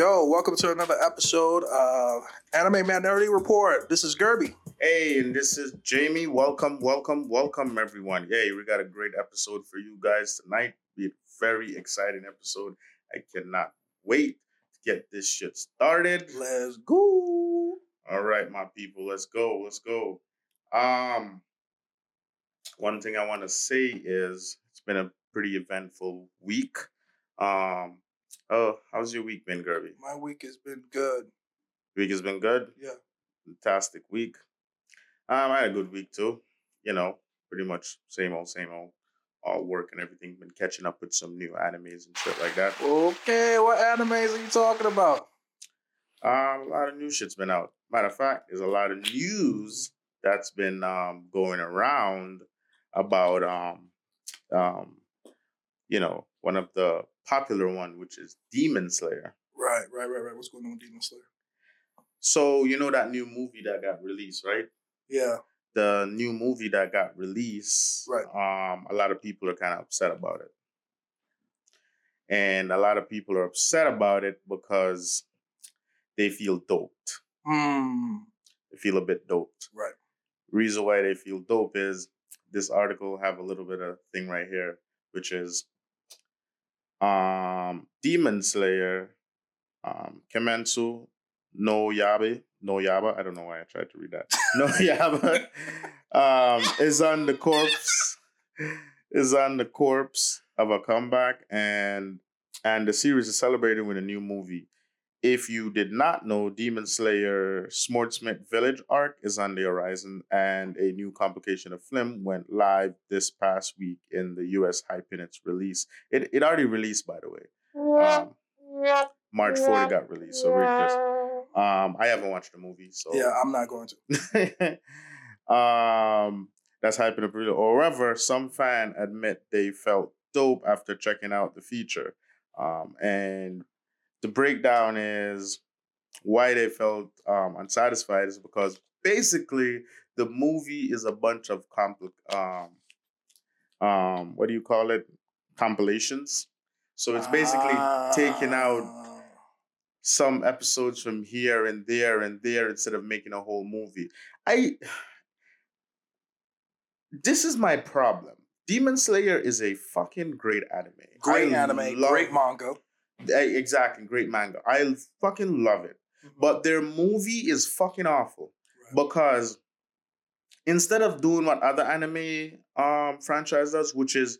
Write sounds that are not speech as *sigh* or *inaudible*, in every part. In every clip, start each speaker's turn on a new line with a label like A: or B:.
A: Yo, welcome to another episode of Anime Minority Report. This is Guerby.
B: Hey, and this is Jamie. Welcome, welcome, welcome, everyone. Hey, we got a great episode for you guys tonight. Be a very exciting episode. I cannot wait to get this shit started.
A: Let's go.
B: All right, my people, let's go. Let's go. Um, one thing I want to say is it's been a pretty eventful week. Um, oh, how's your week been, Guerby?
A: My week has been good.
B: Week has been good.
A: Yeah.
B: Fantastic week. Um, I had a good week too. You know, pretty much same old, same old. All work and everything. Been catching up with some new animes and shit like that.
A: Okay, what animes are you talking about?
B: Um, a lot of new shit's been out. Matter of fact, there's a lot of news that's been um going around about um um you know one of the popular one which is Demon Slayer.
A: Right, right, right, right. What's going on with Demon Slayer?
B: So you know that new movie that got released, right?
A: Yeah,
B: The new movie that got released,
A: Right.
B: Um, a lot of people are kind of upset about it, and a lot of people are upset about it because they feel doped.
A: Hmm.
B: They feel a bit doped.
A: Right.
B: reason why they feel dope is this article have a little bit of thing right here, which is um Demon Slayer, um Kemensu no Yabe, no Yaba. I don't know why I tried to read that. *laughs* No Yaba um is on the corpse is on the corpse of a comeback and and the series is celebrating with a new movie. If you did not know, Demon Slayer Swordsmith Village arc is on the horizon, and a new complication of film went live this past week in the US hype hyping its release. It, it already released, by the way. Um, March 4th it got released. So we're just um I haven't watched the movie, so
A: Yeah, I'm not going to. *laughs*
B: um that's hyping up really. However, some fan admit they felt dope after checking out the feature. Um and the breakdown is why they felt um unsatisfied is because basically the movie is a bunch of compli- um um what do you call it compilations so it's basically taking out
A: Ah.
B: some episodes from here and there and there instead of making a whole movie. I this is my problem. Demon Slayer is a fucking great anime.
A: great
B: I
A: anime,
B: love-
A: great manga.
B: Exactly, great manga. I fucking love it. But their movie is fucking awful
A: Right.
B: because instead of doing what other anime um franchise does, which is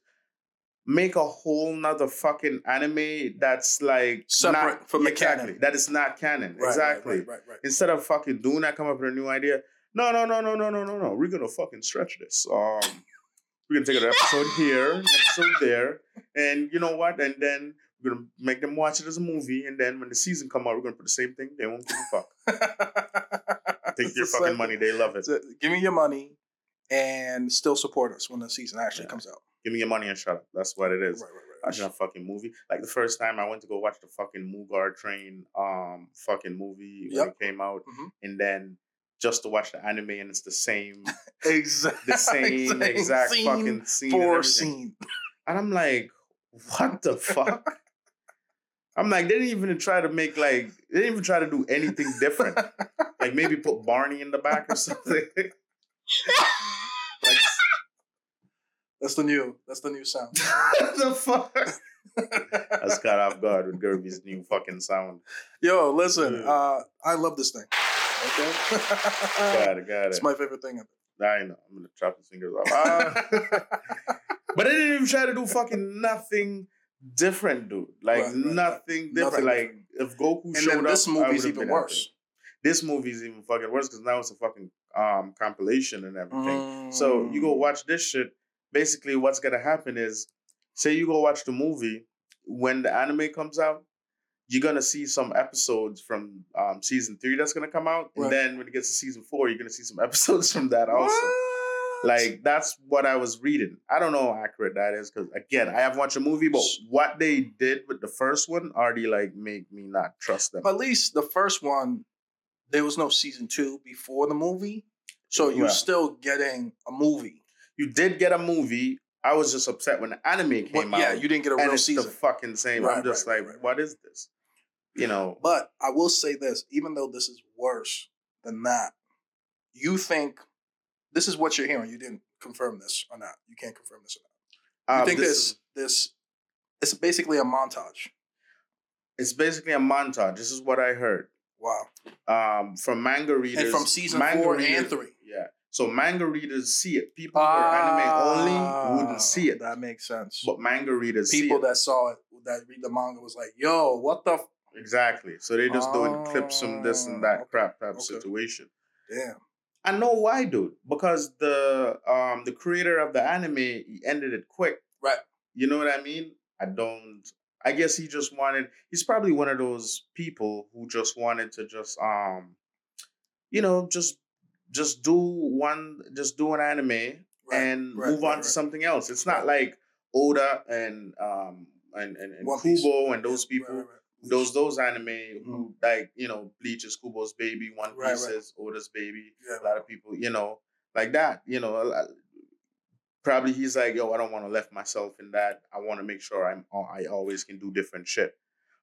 B: make a whole nother fucking anime that's like
A: Separate
B: not,
A: from the
B: exactly,
A: canon.
B: That is not canon.
A: Right,
B: exactly.
A: Right, right, right.
B: Instead of fucking doing that, come up with a new idea. No, no, no, no, no, no, no, no. We're gonna fucking stretch this. Um, we're gonna take an episode here, an episode there, and you know what? And then we're gonna make them watch it as a movie. And then when the season come out, we're gonna put the same thing. They won't give a fuck. *laughs* Take your fucking
A: same-
B: money. They love it.
A: So, give me your money and still support us when the season actually
B: Yeah.
A: comes out.
B: Give me your money and shut up. That's what it is.
A: Right, right, right.
B: Watching a fucking movie. Like the first time I went to go watch the fucking Mugen Train um fucking movie when
A: Yep.
B: it came out,
A: Mhm.
B: and then just to watch the anime and it's the same *laughs*
A: Exactly.
B: the *laughs* same exact
A: scene
B: fucking scene. and
A: for
B: everything.
A: scene.
B: And I'm like, what the fuck? I'm like, they didn't even try to make like they didn't even try to do anything different. like maybe put Barney in the back or something. like
A: That's the new. That's the new sound.
B: what *laughs* the fuck? I was caught off guard with Guerby's new fucking sound.
A: Yo, listen.
B: Yeah.
A: Uh, I love this thing. Okay.
B: Got it, got *laughs* it.
A: it's my favorite thing.
B: I know. I'm gonna chop his fingers off. Ah. *laughs* but they didn't even try to do fucking nothing different, dude. Like
A: Right, right, right.
B: nothing different.
A: Nothing
B: like if Goku
A: and
B: showed
A: this
B: up,
A: movie's even worse.
B: This movie's even fucking worse because now it's a fucking um compilation and everything. So you go
A: Mm.
B: watch this shit. Basically, what's gonna happen is, say you go watch the movie when the anime comes out, you're gonna see some episodes from um, season three that's gonna come out, and then when it gets to season four, you're gonna see some *laughs* episodes from that also.
A: What?
B: Like that's what I was reading. I don't know how accurate that is because again, I haven't watched a movie, but what they did with the first one already like make me not trust them.
A: at least the first one, there was no season two before the movie, so you're
B: Right.
A: still getting a movie.
B: You did get a movie. I was just upset when the anime
A: But
B: came
A: yeah,
B: out.
A: Yeah, you didn't get a real
B: it's
A: season.
B: the fucking same.
A: Right,
B: I'm just
A: right,
B: like,
A: right.
B: what is this? you know,
A: But I will say this, even though this is worse than that, you think this is what you're hearing. You didn't confirm this or not. You can't confirm this or not. You
B: um,
A: think
B: this
A: this
B: is-
A: this it's basically a montage.
B: it's basically a montage. This is what I heard.
A: Wow.
B: Um, from manga readers
A: And from season
B: manga
A: four and three.
B: Yeah. So manga readers see it. People who are anime only wouldn't see it.
A: Ah, That makes sense.
B: But manga readers
A: People
B: see it.
A: that saw it, that read the manga, was like, "Yo, what the f-
B: Exactly. So they just doing clips from this and that
A: Ah,
B: crap type
A: okay.
B: situation.
A: damn?"
B: I know why, dude. Because the um the creator of the anime he ended it quick.
A: Right.
B: You know what I mean? I don't. I guess he just wanted. He's probably one of those people who just wanted to just um, you know, just just do one, just do an anime
A: Right,
B: and
A: right,
B: move
A: right,
B: on to something else. It's not like Oda and um and and, and. Kubo and those people. Those those anime who mm-hmm. like you know Bleach is Kubo's baby, One
A: Right,
B: Piece
A: right.
B: is Oda's baby.
A: Yeah.
B: A lot of people, you know, like that. You know, lot- probably he's like, yo, I don't want to left myself in that. I want to make sure I'm I always can do different shit.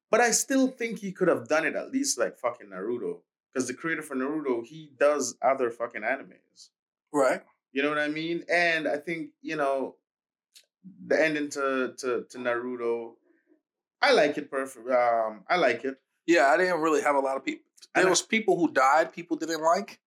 B: But I still think he could have done it at least like fucking Naruto, because the creator for Naruto he does other fucking animes.
A: Right.
B: You know what I mean? And I think you know the ending to to to Naruto. I like it perfect. Um, I like it.
A: Yeah, I didn't really have a lot of people. There
B: And I-
A: was people who died. People didn't like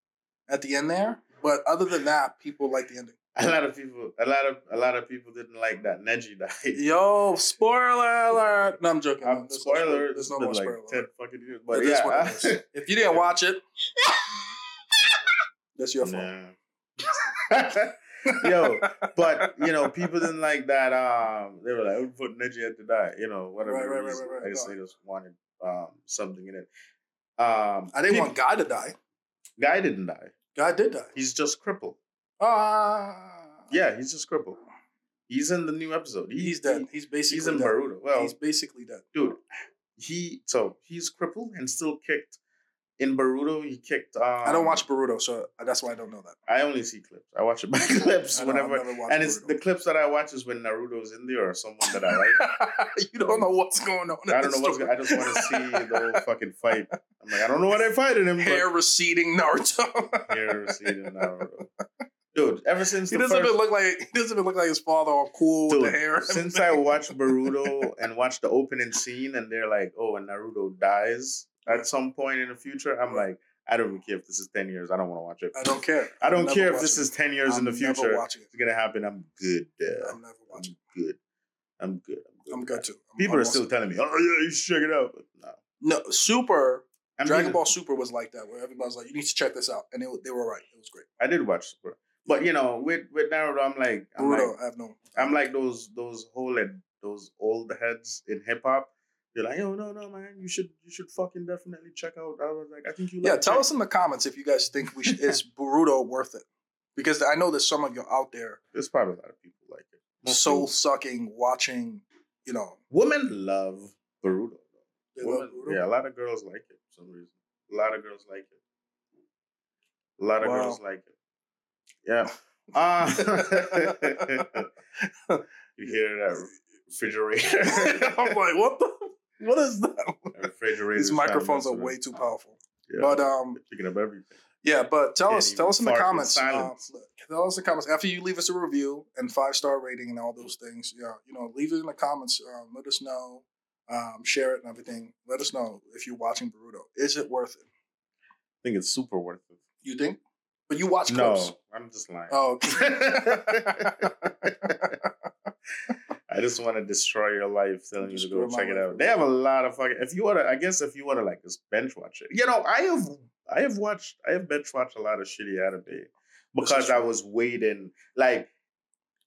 A: at the end there, but other than that, people liked the ending.
B: A lot of people, a lot of a lot of people didn't like that Neji *laughs* died.
A: Yo, spoiler alert! No, I'm joking.
B: Um,
A: There's no
B: spoiler.
A: There's no
B: it's
A: more
B: been
A: spoiler.
B: like ten fucking years, but
A: what
B: yeah.
A: If you didn't *laughs* watch it, *laughs* that's your fault.
B: Nah. Yo, *laughs* but you know, people didn't like that. Um, they were like, "Oh, put Neji had to die." You know, whatever.
A: Right, right, right, right.
B: I guess they just wanted um something in it. Um,
A: I didn't
B: peop-
A: want Guy to die.
B: Guy didn't die.
A: Guy did die.
B: He's just crippled.
A: Ah,
B: Yeah, he's just crippled. He's in the new episode. He-
A: he's dead.
B: he-
A: He's basically
B: he's in
A: dead.
B: Boruto. Well,
A: he's basically dead.
B: dude, he so he's crippled and still kicked. In Boruto, he kicked. Um,
A: I don't watch Boruto, so that's why I don't know that.
B: I only see clips. I watch it by *laughs* clips
A: I know, I've
B: whenever, and it's
A: Boruto.
B: the clips that I watch is when Naruto's in there or someone that I like. *laughs*
A: you don't know what's going on.
B: I don't know what's. Going, I just want to see the whole fucking fight. I'm like, I don't know why they're fighting him.
A: hair receding Naruto. *laughs*
B: hair receding Naruto. Dude, ever since
A: he
B: the
A: doesn't
B: first,
A: even look like he doesn't even look like his father or cool with
B: Dude,
A: the hair.
B: since I watched Boruto and watched the opening scene, and they're like, "Oh, and Naruto dies at some point in the future," I'm like, I don't even care if this is ten years. I don't want to watch it.
A: I don't care.
B: I don't
A: I'm
B: care if this
A: watching
B: is ten years
A: it.
B: in the
A: I'm never
B: future.
A: watching
B: It's gonna happen. I'm good.
A: it.
B: Uh,
A: I'm never
B: I'm good. I'm good. I'm good.
A: I'm good too. I'm
B: People are still telling me, "Oh yeah, you should check it out." But no,
A: no Super.
B: I'm
A: Dragon Ball Super was like that, where everybody's like, "You need to check this out," and it, they were right. It was great.
B: I did watch Super, but you know, with with Naruto, I'm like, I'm
A: Boruto,
B: like,
A: I have no.
B: I'm like those those whole those old heads in hip hop. They're like, yo, no, no, man, you should you should fucking definitely check out. I was like, I think you.
A: Yeah,
B: like
A: tell
B: it.
A: us in the comments if you guys think we should, is Boruto worth it? Because I know there's some of you out there
B: There's probably a lot of people like it. Most
A: soul sucking, watching. You know,
B: women love Boruto.
A: they
B: Women,
A: love Boruto.
B: yeah, a lot of girls like it for some reason. A lot of girls like it. A lot of
A: Wow.
B: girls like it. Yeah. Uh, *laughs* *laughs* *laughs* you hear that refrigerator?
A: I'm like, what the? What is that?
B: refrigerator.
A: These microphones are way too powerful.
B: Yeah,
A: But um,
B: picking up everything.
A: yeah. But tell
B: Can't
A: us, tell us in the
B: in
A: comments. Uh, tell us in the comments after you leave us a review and five star rating and all those things. Yeah, you know, leave it in the comments. Um, let us know. Um, share it and everything. Let us know if you're watching Boruto. Is it worth it?
B: I think it's super worth it.
A: You think? But you watch
B: No. I'm just lying.
A: Oh, *laughs*
B: I just want to destroy your life, telling you to go check it out. They have a lot of fucking. If you want to, I guess if you want to like just bench watch it, you know, I have, I have watched, I have bench watched a lot of shitty anime because I was waiting. Like,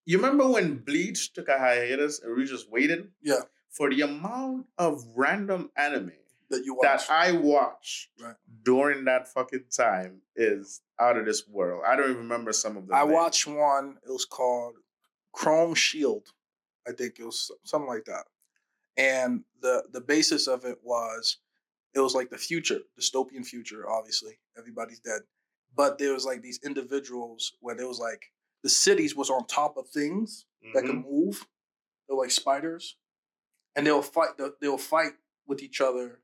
B: you remember when Bleach took a hiatus and we just waited?
A: Yeah.
B: For the amount of random anime
A: that you
B: that
A: watch.
B: I watched
A: Right.
B: during that fucking time is out of this world. I don't even remember some of them.
A: I
B: names.
A: watched one. It was called Chrome Shield. I think it was something like that. And the the basis of it was it was like the future, dystopian future. Obviously, everybody's dead, but there was like these individuals where there was like the cities was on top of things that
B: Mhm.
A: could move. They're like spiders, and they'll fight. They'll, they'll fight with each other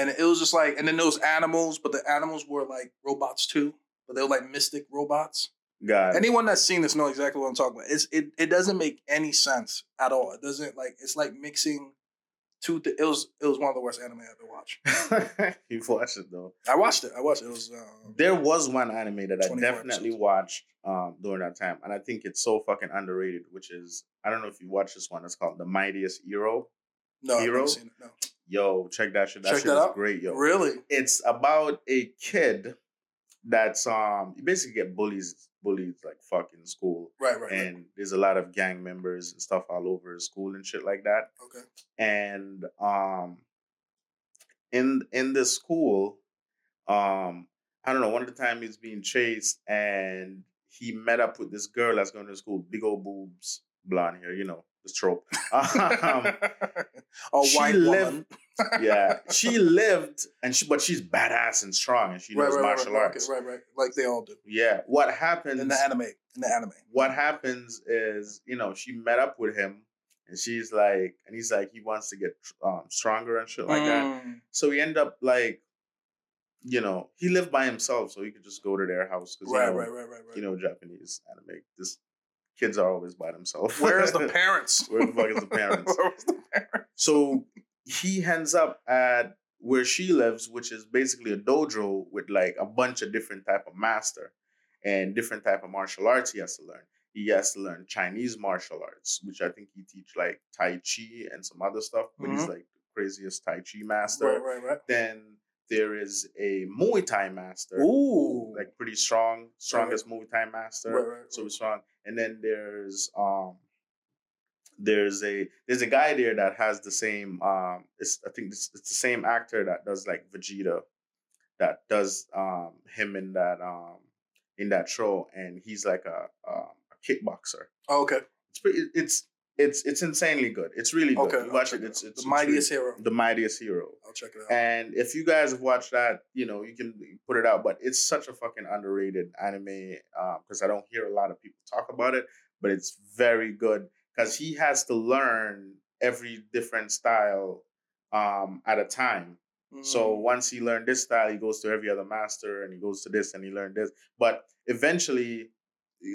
A: and it was just like, and then those animals, but the animals were like robots too, but they were like mystic robots.
B: God.
A: Anyone that's seen this know exactly what I'm talking about. It's it it doesn't make any sense at all. It doesn't like it's like mixing two. Th- it was it was one of the worst anime I ever watched. *laughs*
B: you watched it though.
A: I watched it. I watched it. It was um,
B: There was one anime that I definitely
A: episodes.
B: watched um, during that time, and I think it's so fucking underrated. Which is I don't know if you watched this one. It's called The Mightiest Hero.
A: no I've
B: Hero?
A: never seen it. No,
B: Yo, check that shit. That
A: Check
B: shit
A: that
B: is
A: out?
B: great, yo.
A: really.
B: It's about a kid that's um you basically get bullies bullied like fuck in school.
A: Right, right, right.
B: And there's a lot of gang members and stuff all over school and shit like that.
A: Okay.
B: and um in in the school um i don't know one of the time he's being chased and he met up with this girl that's going to school big old boobs blonde hair you know the trope *laughs* um, *laughs*
A: a
B: she
A: white
B: lived-
A: woman.
B: Yeah *laughs* she lived and she but she's badass and strong and she knows
A: right,
B: martial
A: right,
B: arts
A: right, right. Like they all do
B: yeah what happens
A: in the anime. In the anime.
B: what happens is, you know, she met up with him and she's like, and he's like, he wants to get um, stronger and shit like that.
A: Mm,
B: So he end up like, you know, he lived by himself, so he could just go to their house because
A: Right,
B: you know,
A: right, right, right, right.
B: you know, Japanese anime, this kids are always by themselves.
A: Where's the *laughs* parents?
B: Where the fuck is the *laughs* parents?
A: Where was the parents?
B: so he ends up at where she lives, which is basically a dojo with like a bunch of different type of master and different type of martial arts he has to learn. He has to learn Chinese martial arts, which I think he teach like Tai Chi and some other stuff, but he's
A: Mhm.
B: like the craziest Tai Chi master.
A: Right, right, right.
B: Then there is a Muay Thai master,
A: Ooh.
B: like pretty strong, strongest Muay Thai master
A: right, right,
B: so
A: right.
B: strong. And then there's um there's a there's a guy there that has the same um it's I think it's, it's the same actor that does like Vegeta that does um him in that um in that show and he's like a um, a kickboxer.
A: Oh, okay.
B: It's pretty it's it's it's insanely good. It's really good.
A: Okay.
B: You watch it,
A: it
B: it's it's
A: the
B: it's really-
A: mightiest hero.
B: the mightiest hero.
A: I'll check it out.
B: And if you guys have watched that, you know, you can put it out. But it's such a fucking underrated anime because I don't hear a lot of people talk about it. But it's very good because he has to learn every different style um, at a time. So
A: Mm.
B: once he learned this style, he goes to every other master and he goes to this and he learned this. But eventually,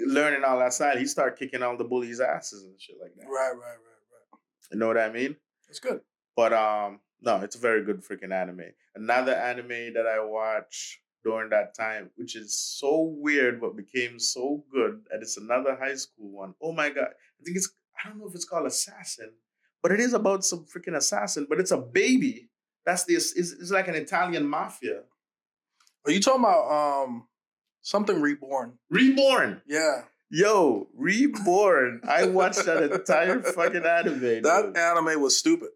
B: learning all that style, he start kicking all the bullies' asses and shit like that.
A: right, right, right, right.
B: You know what I mean?
A: It's good.
B: But um, no, it's a very good freaking anime. Another anime that I watched during that time, which is so weird but became so good, and it's another high school one. Oh my god! I think it's I don't know if it's called Assassin, but it is about some freaking assassin. But it's a baby. That's the it's, it's like an Italian mafia.
A: Are you talking about um something reborn?
B: Reborn.
A: Yeah.
B: Yo, Reborn. I watched that entire fucking anime. *laughs*
A: That anime was stupid.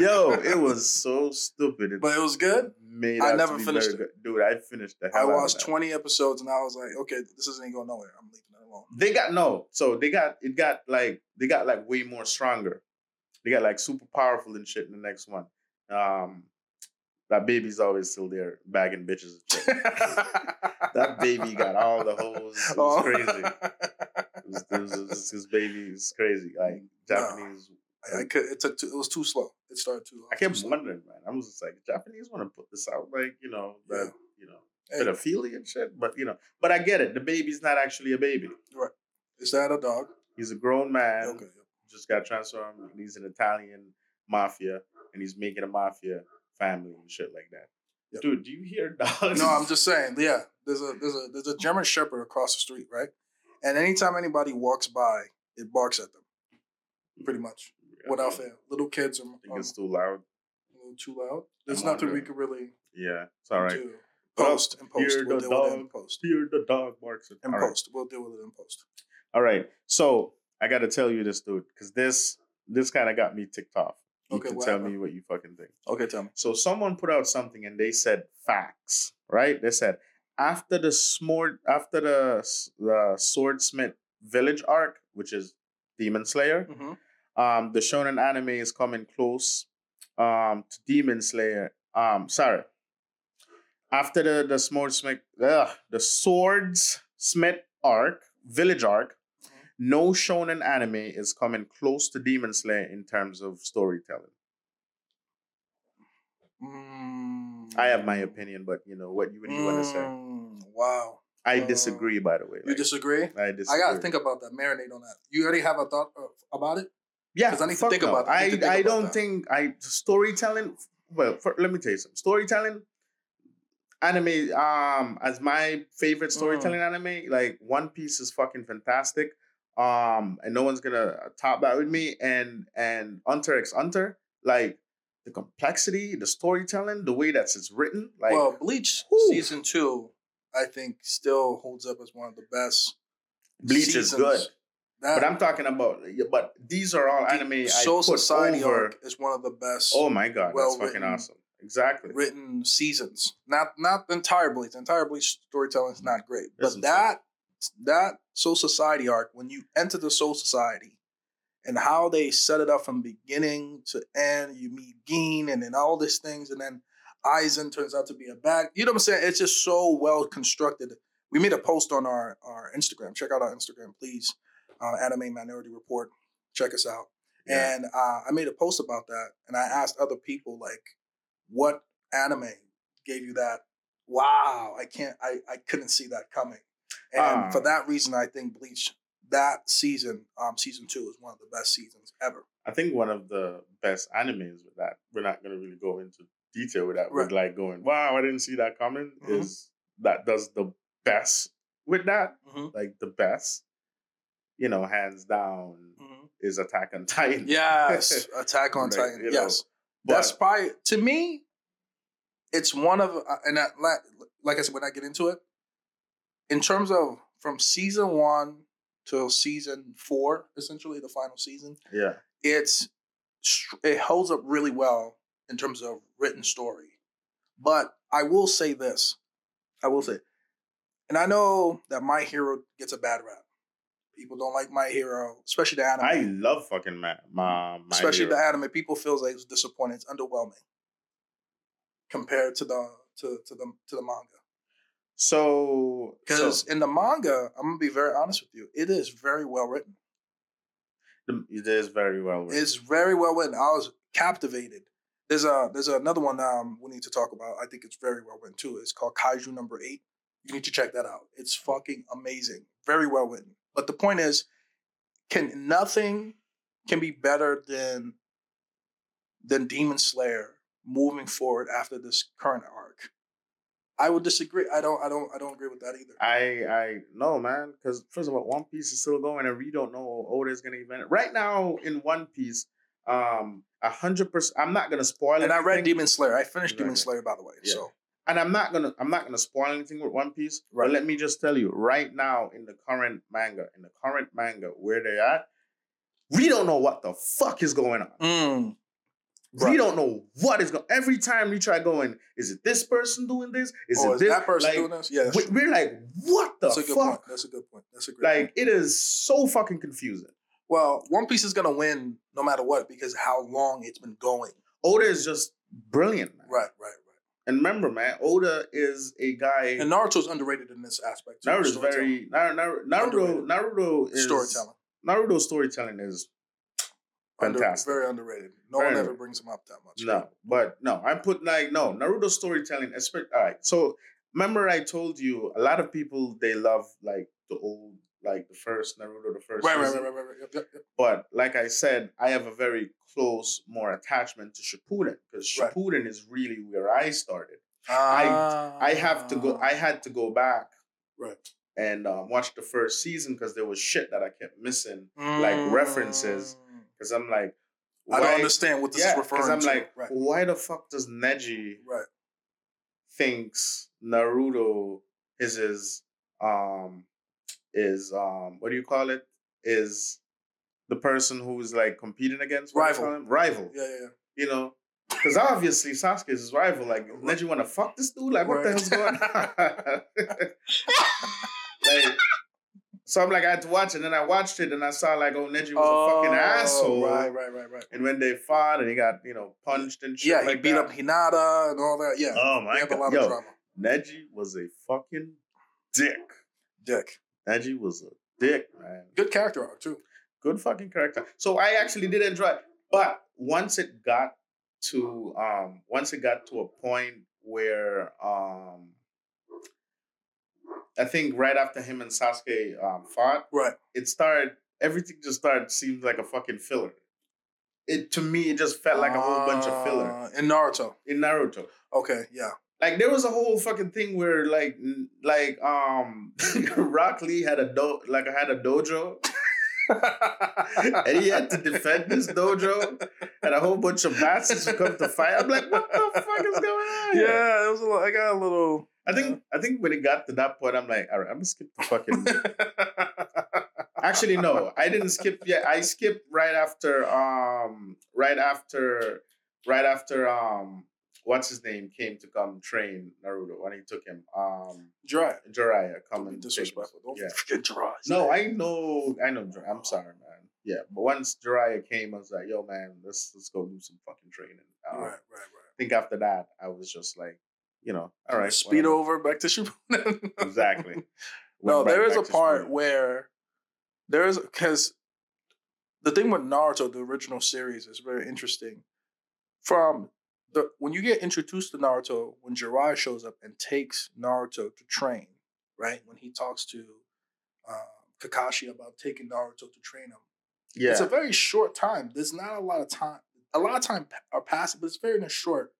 B: Yo, *laughs* it was so stupid. It
A: But it was good.
B: Made
A: I never finished it.
B: good. Dude, I finished the
A: I
B: hell out of
A: watched
B: that.
A: 20 episodes and I was like, okay, this isn't going nowhere. I'm leaving
B: They got no, so they got it got like they got like way more stronger. They got like super powerful and shit in the next one. Um, that baby's always still there bagging bitches. And shit. *laughs* that baby got all the hoes. It was
A: Oh.
B: crazy. *laughs* It was, it was, it was- his baby is crazy. Like Japanese.
A: I, I could. It took. Too, it was too slow. It started too.
B: I
A: too
B: kept
A: slow.
B: wondering, man. I was just like, Japanese want to put this out, like you know, that you know, pedophilia and shit. But you know, but I get it. The baby's not actually a baby. Right.
A: Is that a dog?
B: He's a grown man.
A: Okay.
B: Just got transformed. He's an Italian mafia, and he's making a mafia family and shit like that.
A: Yep.
B: Dude, do you hear *laughs* dogs?
A: No, I'm just saying. Yeah, there's a there's a there's a German Shepherd across the street, right? And anytime anybody walks by, it barks at them. Pretty much,
B: Yeah,
A: without
B: I
A: fail. Little kids are
B: think
A: um,
B: it's too loud.
A: a little too loud. There's
B: I'm
A: nothing we could really
B: Yeah, it's all right.
A: do. Post and post.
B: hear
A: We'll
B: the
A: it in
B: dog.
A: post.
B: Hear the dog barks.
A: In
B: All right.
A: post. We'll deal with it in post.
B: All right. So I got to tell you this, dude, because this this kind of got me ticked off. You
A: Okay,
B: can tell
A: happened?
B: me what you fucking think.
A: Okay, tell me.
B: So someone put out something and they said facts, right? They said after the smord after the the swordsmith village arc, which is Demon Slayer,
A: hmm
B: um, the shonen anime is coming close um to Demon Slayer. Um, sorry. After the the swordsmith, ugh, the swordsmith arc, village arc, no shonen anime is coming close to Demon Slayer in terms of storytelling.
A: Mm,
B: I have my opinion, but you know what you what do you want to say?
A: Mm, Wow.
B: I
A: uh,
B: disagree, by the way.
A: You
B: like,
A: disagree?
B: I disagree.
A: I gotta think about that. Marinate on that. You already have a thought about it?
B: Yeah,
A: 'Cause I need to think
B: no.
A: about that. I
B: I
A: think
B: I
A: about
B: don't
A: that.
B: think I storytelling. Well, for, let me tell you something. Storytelling, anime. Um, as my favorite
A: Mm.
B: storytelling anime, like One Piece is fucking fantastic. Um, and no one's gonna top that with me. And and Hunter x Hunter, like the complexity, the storytelling, the way that it's written, like
A: well, Bleach
B: whew.
A: season two, I think, still holds up as one of the best.
B: Bleach is good.
A: That,
B: But I'm talking about. But these are all anime
A: Soul Society
B: over.
A: arc is one of the best
B: Oh my god, that's fucking awesome. Exactly.
A: written seasons. Not not the entire Bleach. The entire Bleach storytelling is not great, but that that Soul Society arc, when you enter the Soul Society, and how they set it up from beginning to end, you meet Gin and then all these things, and then Aizen turns out to be a bad. You know what I'm saying? It's just so well constructed. We made a post on our our Instagram. Check out our Instagram, please. Uh, Anime Minority Report. Check us out.
B: Yeah.
A: And uh, I made a post about that, and I asked other people like, "What anime gave you that? Wow, I can't, I, I couldn't see that coming." And
B: Ah.
A: for that reason, I think Bleach that season, um, season two, is one of the best seasons ever.
B: I think one of the best animes with that, we're not going to really go into detail with that, with like going, wow, I didn't see that coming,
A: Mhm.
B: is that does the best with that,
A: Mm-hmm.
B: like the best, you know, hands down is Attack on Titan.
A: Yes, *laughs* Attack on
B: Like,
A: Titan.
B: you know,
A: Yes,
B: But,
A: that's probably to me. It's one of uh, and that, like, like I said when I get into it, in terms of from season one till season four, essentially the final season,
B: yeah.
A: it's it holds up really well in terms of written story. But I will say this, I will say, and I know that My Hero gets a bad rap. People don't like My Hero, especially the anime
B: I love fucking Ma- Ma- My
A: especially
B: Hero.
A: the anime, people feels like it's disappointing. It's underwhelming compared to the to to the to the manga.
B: So,
A: Because
B: so
A: in the manga, I'm gonna be very honest with you, it is very well written.
B: it is very well written.
A: It's very well written. I was captivated. There's a there's another one um we need to talk about. I think it's very well written too. It's called Kaiju Number Eight. You need to check that out. It's fucking amazing. Very well written. But the point is, can nothing can be better than than Demon Slayer moving forward after this current arc. I would disagree. I don't I don't I don't agree with that either.
B: I I no man, because first of all, One Piece is still going, and we don't know Oda's gonna event it. Right now in One Piece, um, a hundred percent. I'm not gonna spoil it.
A: and I read Demon Slayer. I finished Demon
B: Right.
A: Slayer by the way.
B: Yeah.
A: So
B: and I'm not gonna I'm not gonna spoil anything with One Piece.
A: Right.
B: But let me just tell you, right now in the current manga, in the current manga where they at, we don't know what the fuck is going on.
A: mm,
B: We don't know what is going. Every time we try going, is it this person doing this? Is
A: oh,
B: it
A: is
B: this?
A: that person
B: like,
A: doing this? Yeah,
B: we, we're like, what the
A: that's a good point.
B: fuck?
A: That's a good point. That's a great point.
B: Like it is so fucking confusing.
A: Well, One Piece is gonna win no matter what because how long it's been going.
B: Oda is just brilliant, man.
A: Right, right, right.
B: And remember, man, Oda is a guy.
A: And Naruto's underrated in this aspect. too,
B: Naruto's very Nar- Nar- Naruto.
A: Underrated.
B: Naruto is
A: storytelling.
B: Naruto's storytelling is
A: Under-
B: fantastic.
A: very underrated. No
B: Very
A: one ever brings him up that much.
B: No, but no, I put like no Naruto storytelling. Especially, all right. So remember, I told you a lot of people they love like the old, like the first Naruto, the first.
A: Right, right,
B: season.
A: right, right, right, right. Yep, yep, yep.
B: But like I said, I have a very close, more attachment to Shippuden because
A: Right.
B: Shippuden is really where I started. I I have to go.
A: Ah.
B: I had to go back
A: right.
B: and um, watch the first season because there was shit that I kept missing. like references. Because I'm like,
A: I don't understand what this
B: Yeah,
A: is
B: because
A: referring
B: I'm
A: to.
B: like,
A: right,
B: why the fuck does Neji
A: right.
B: thinks Naruto is his um is um what do you call it is the person who's like competing against what do you
A: Rival.
B: rival
A: Yeah, yeah, yeah.
B: you know because obviously Sasuke is his rival like
A: Right.
B: Neji want to fuck this dude like what the
A: Right.
B: hell's going on *laughs* *laughs* like so I'm like I had to watch it and then I watched it and I saw like oh Neji was a fucking asshole
A: Oh, Right, right, right, right.
B: and when they fought and he got you know punched and shit
A: Yeah, he
B: like
A: beat
B: that.
A: up Hinata and all that. Yeah,
B: oh my god
A: lot
B: yo
A: of drama.
B: Neji was a fucking dick.
A: Dick.
B: Neji was a dick, man.
A: Good character arc too.
B: Good fucking character. So I actually did enjoy it. But once it got to um once it got to a point where um I think right after him and Sasuke um, fought,
A: Right.
B: it started everything just started seemed like a fucking filler. It to me it just felt like a whole bunch of filler
A: Uh, in Naruto.
B: in Naruto.
A: Okay, yeah.
B: Like there was a whole fucking thing where like like um *laughs* Rock Lee had a do like I had a dojo *laughs* and he had to defend this dojo and a whole bunch of bastards come to fight. I'm like, what the fuck is going on? here?
A: yeah, it was a little, I got a little.
B: I think I think when it got to that point, I'm like, all right, I'm gonna skip the fucking. *laughs* Actually, no, I didn't skip yet. I skipped right after um right after right after um what's his name came to come train Naruto when he took him um
A: Dry.
B: Jiraiya come and
A: disrespectful. Don't
B: Yeah.
A: forget dry.
B: No, I know, I know. Jir- I'm sorry, man. Yeah, but once Jiraiya came, I was like, "Yo, man, let's let's go do some fucking training." Um,
A: Right, right,
B: I
A: right.
B: think after that, I was just like, you know, all right,
A: Speed
B: whatever.
A: over back to Shippuden.
B: Exactly. *laughs*
A: no,
B: Went
A: there is a part
B: Shippuden.
A: where there is because the thing with Naruto, the original series, is very interesting. From the when you get introduced to Naruto, when Jiraiya shows up and takes Naruto to train, right? When he talks to um, Kakashi about taking Naruto to train him,
B: yeah,
A: it's a very short time. There's not a lot of time. A lot of time are passing, but it's very in a short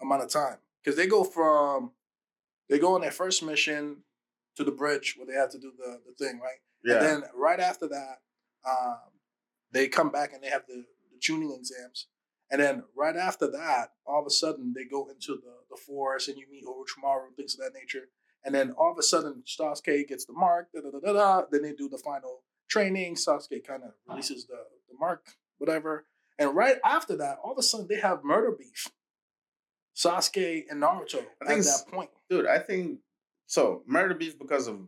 A: amount of time because they go from they go on their first mission to the bridge where they have to do the the thing, right?
B: yeah,
A: And then right after that, um, they come back and they have the, the Chunin exams. And then right after that, all of a sudden they go into the, the forest and you meet Orochimaru and things of that nature. And then all of a sudden Sasuke gets the mark, da da da da da. Then they do the final training. Sasuke kind of releases the, the mark, whatever. And right after that, all of a sudden they have murder beef. Sasuke and Naruto
B: I
A: at that point.
B: dude. I think so. Murder beef because of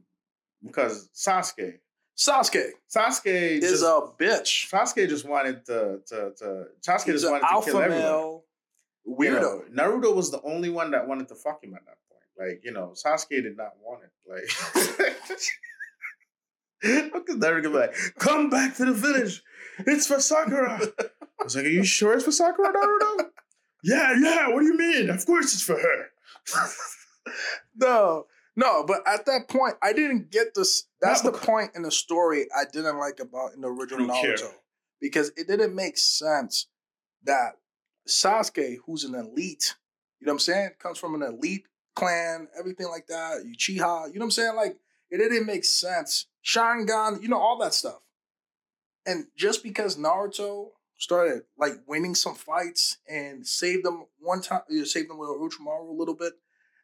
B: because Sasuke.
A: Sasuke
B: Sasuke
A: is
B: just,
A: a bitch.
B: Sasuke just wanted to to to Sasuke
A: He's
B: just wanted to kill everyone.
A: male
B: You
A: weirdo.
B: know, Naruto was the only one that wanted to fuck him at that point. Like, you know, Sasuke did not want it. Like, *laughs* Naruto be like, come back to the village. It's for Sakura. I was like, are you sure it's for Sakura, Naruto? *laughs* yeah, yeah. What do you mean? Of course it's for her. *laughs*
A: No, no, but at that point, I didn't get this. That's the point in the story I didn't like about in the original
B: don't care.
A: Naruto because it didn't make sense that Sasuke, who's an elite, you know what I'm saying, comes from an elite clan, everything like that, Uchiha, you know what I'm saying? Like, it didn't make sense. Sharingan, you know, all that stuff. And just because Naruto started like winning some fights and saved them one time, you know, saved them with Orochimaru a little bit,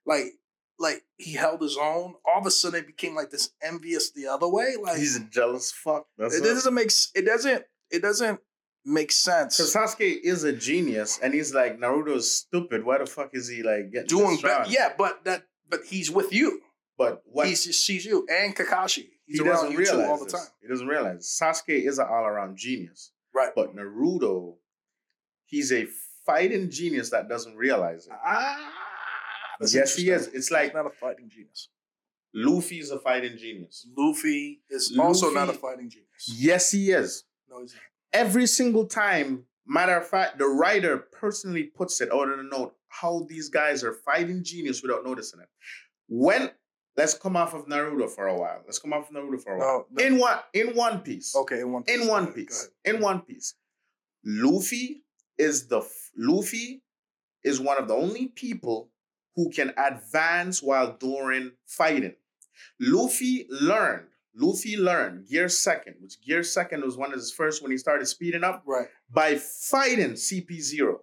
A: like like he held his own. All of a sudden, it became like this envious the other way. Like
B: He's a jealous fuck. That's
A: it doesn't make it doesn't it doesn't make sense.
B: Because Sasuke is a genius, and he's like Naruto's stupid. Why the fuck is he like getting
A: Doing
B: this
A: better, yeah, but that but he's with you.
B: But what
A: He just sees you and Kakashi. He's
B: he
A: around
B: doesn't
A: you
B: realize
A: too all the
B: this.
A: time.
B: He doesn't realize Sasuke is an all-around genius,
A: Right.
B: but Naruto, he's a fighting genius that doesn't realize it.
A: Ah, that's
B: yes, he is.
A: interesting.
B: It's
A: He's
B: like
A: not a fighting genius.
B: Luffy is a fighting genius.
A: Luffy is also not a fighting genius.
B: Yes, he is.
A: No, he's not.
B: Every single time, matter of fact, the writer personally puts it out in a note how these guys are fighting genius without noticing it. When let's come off of Naruto for a while. Let's come off of Naruto for a while.
A: No, no.
B: In what? In One Piece.
A: Okay, in one piece.
B: in One
A: ahead,
B: Piece. In One Piece, Luffy is the Luffy is one of the only people who can advance while during fighting. Luffy learned. Luffy learned Gear Second, which Gear Second was one of his first when he started speeding up
A: Right.
B: by fighting CP Zero.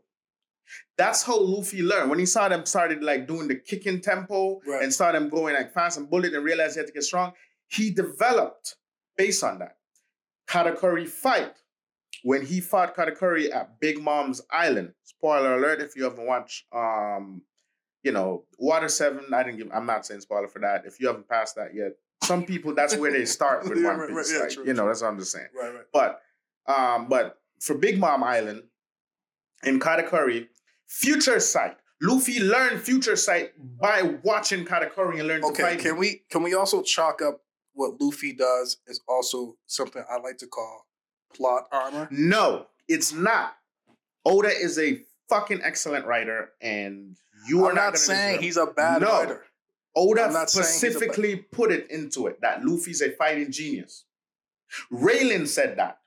B: That's how Luffy learned. When he saw them started like doing the kicking tempo
A: Right.
B: and saw them going like fast and bullet and realized he had to get strong, he developed based on that. Katakuri fight. When he fought Katakuri at Big Mom's Island. Spoiler alert if you haven't watched um, you know, Water 7, I didn't give I'm not saying spoiler for that. If you haven't passed that yet, some people that's where they start with *laughs*
A: Yeah,
B: One
A: right,
B: Piece.
A: right, yeah,
B: like,
A: true,
B: you know,
A: true.
B: that's what I'm just saying.
A: Right, right.
B: But um, but for Big Mom Island in Katakuri, Future Sight. Luffy learned Future Sight by watching Katakuri and learned to
A: Okay,
B: fight.
A: can we can we also chalk up what Luffy does is also something I like to call plot armor?
B: No, it's not. Oda is a fucking excellent writer, and You are
A: I'm
B: not,
A: not saying he's a bad
B: No.
A: fighter.
B: Oda
A: not saying he's
B: specifically put it into it that Luffy's a fighting genius. Rayleigh said that.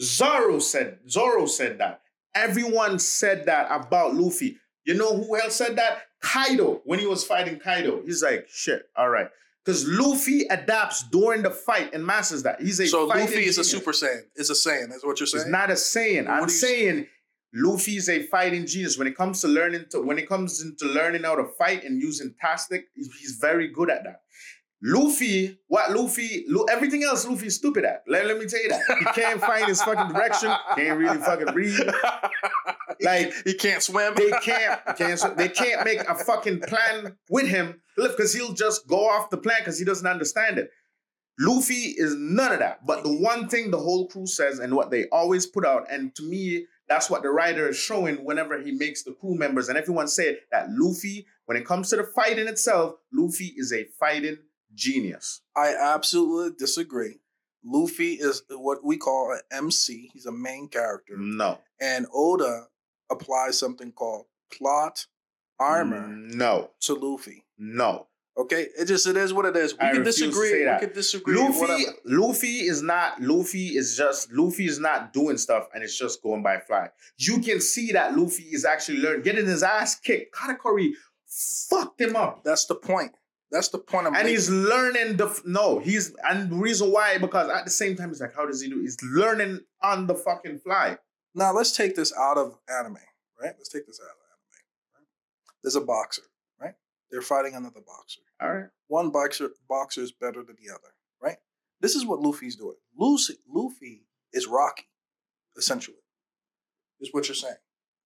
B: Zoro said Zoro said that. Everyone said that about Luffy. You know who else said that? Kaido when he was fighting Kaido. He's like, shit, all right. Because Luffy adapts during the fight and masters that. He's a
A: So Luffy is a super saiyan. Is a saiyan. Is what you're saying?
B: It's not a saying.
A: What
B: I'm saying Luffy is a fighting genius. When it comes to learning to when it comes into learning how to fight and using tastic, he's he's very good at that. Luffy, what Luffy, Lu- everything else Luffy is stupid at. Let, let me tell you that. He can't find his fucking direction, can't really fucking read. *laughs* Like
A: he can't swim.
B: they can't, can't they can't make a fucking plan with him because he'll just go off the plan because he doesn't understand it. Luffy is none of that. But the one thing the whole crew says and what they always put out, and to me, that's what the writer is showing whenever he makes the crew members and everyone say that Luffy, when it comes to the fighting itself, Luffy is a fighting genius.
A: I absolutely disagree. Luffy is what we call an MC. He's a main character,
B: No.
A: and Oda applies something called plot armor
B: No.
A: to Luffy.
B: No.
A: Okay, it just it is what it is. We
B: I
A: can disagree. We can disagree.
B: Luffy,
A: whatever.
B: Luffy is not. Luffy is just. Luffy is not doing stuff, and it's just going by fly. You can see that Luffy is actually learning, getting his ass kicked. Katakuri fucked him up,
A: That's the point. That's the point I'm
B: and
A: making.
B: he's learning the. No, he's and the reason why because at the same time he's like, how does he do? He's learning on the fucking fly.
A: Now let's take this out of anime, right? Let's take this out of anime. Right? There's a boxer? They're fighting another boxer.
B: All right.
A: One boxer boxer is better than the other, right? This is what Luffy's doing. Lucy, Luffy is Rocky, essentially. Is what you're saying.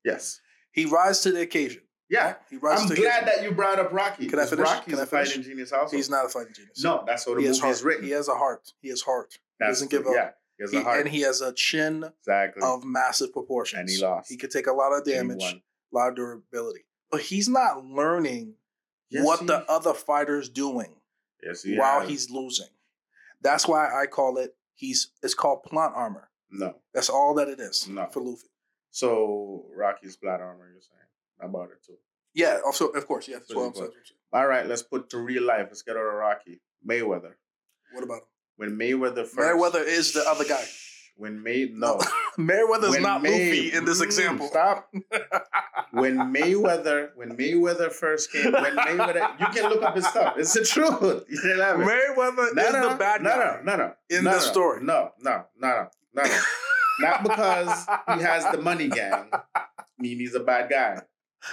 B: Yes.
A: He rises to the occasion.
B: Yeah.
A: right? He rises
B: I'm
A: to the
B: glad
A: occasion.
B: that you brought up Rocky.
A: Can I finish?
B: Rocky's
A: Can I
B: a fighting
A: finish?
B: genius also.
A: He's not a fighting genius.
B: No, that's what the
A: he
B: movie is written.
A: He has a heart. He has heart. He doesn't give up.
B: Yeah. He has
A: He-
B: a heart.
A: and he has a chin
B: exactly.
A: of massive proportions.
B: And he lost.
A: He could take a lot of damage, a lot of durability. But he's not learning
B: Yes,
A: what
B: he-
A: the other fighter's doing
B: Yes, he
A: while
B: has.
A: he's losing. That's why I call it he's it's called plot armor.
B: no.
A: That's all that it is
B: No.
A: for Luffy.
B: So Rocky's plot armor, you're saying about it too.
A: Yeah, oh, also of course, yeah, that's
B: What
A: what
B: is
A: I'm saying.
B: All right, let's put to real life. Let's get out of Rocky. Mayweather.
A: What about him?
B: When Mayweather first.
A: Mayweather is the other guy.
B: When May no. *laughs*
A: Mayweather's
B: When
A: not
B: May-
A: Luffy in this
B: Mm,
A: example.
B: Stop. *laughs* When Mayweather, when Mayweather first came, when Mayweather, you can look up his stuff. It's the truth. You can have it.
A: Mayweather
B: No,
A: is
B: no,
A: the bad
B: no,
A: guy.
B: no, no, no.
A: in
B: no,
A: the story.
B: No, no, no, no, no, no. Not *laughs* because he has the money gang. Mean he's a bad guy.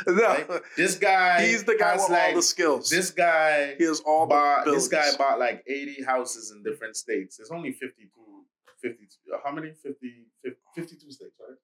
A: no,
B: Right? This guy,
A: he's the guy
B: has
A: with
B: like,
A: all the skills.
B: This guy
A: he has all the
B: bought this guy bought like 80 houses in different states. There's only 52 52 how many 50, 50 52 states, right?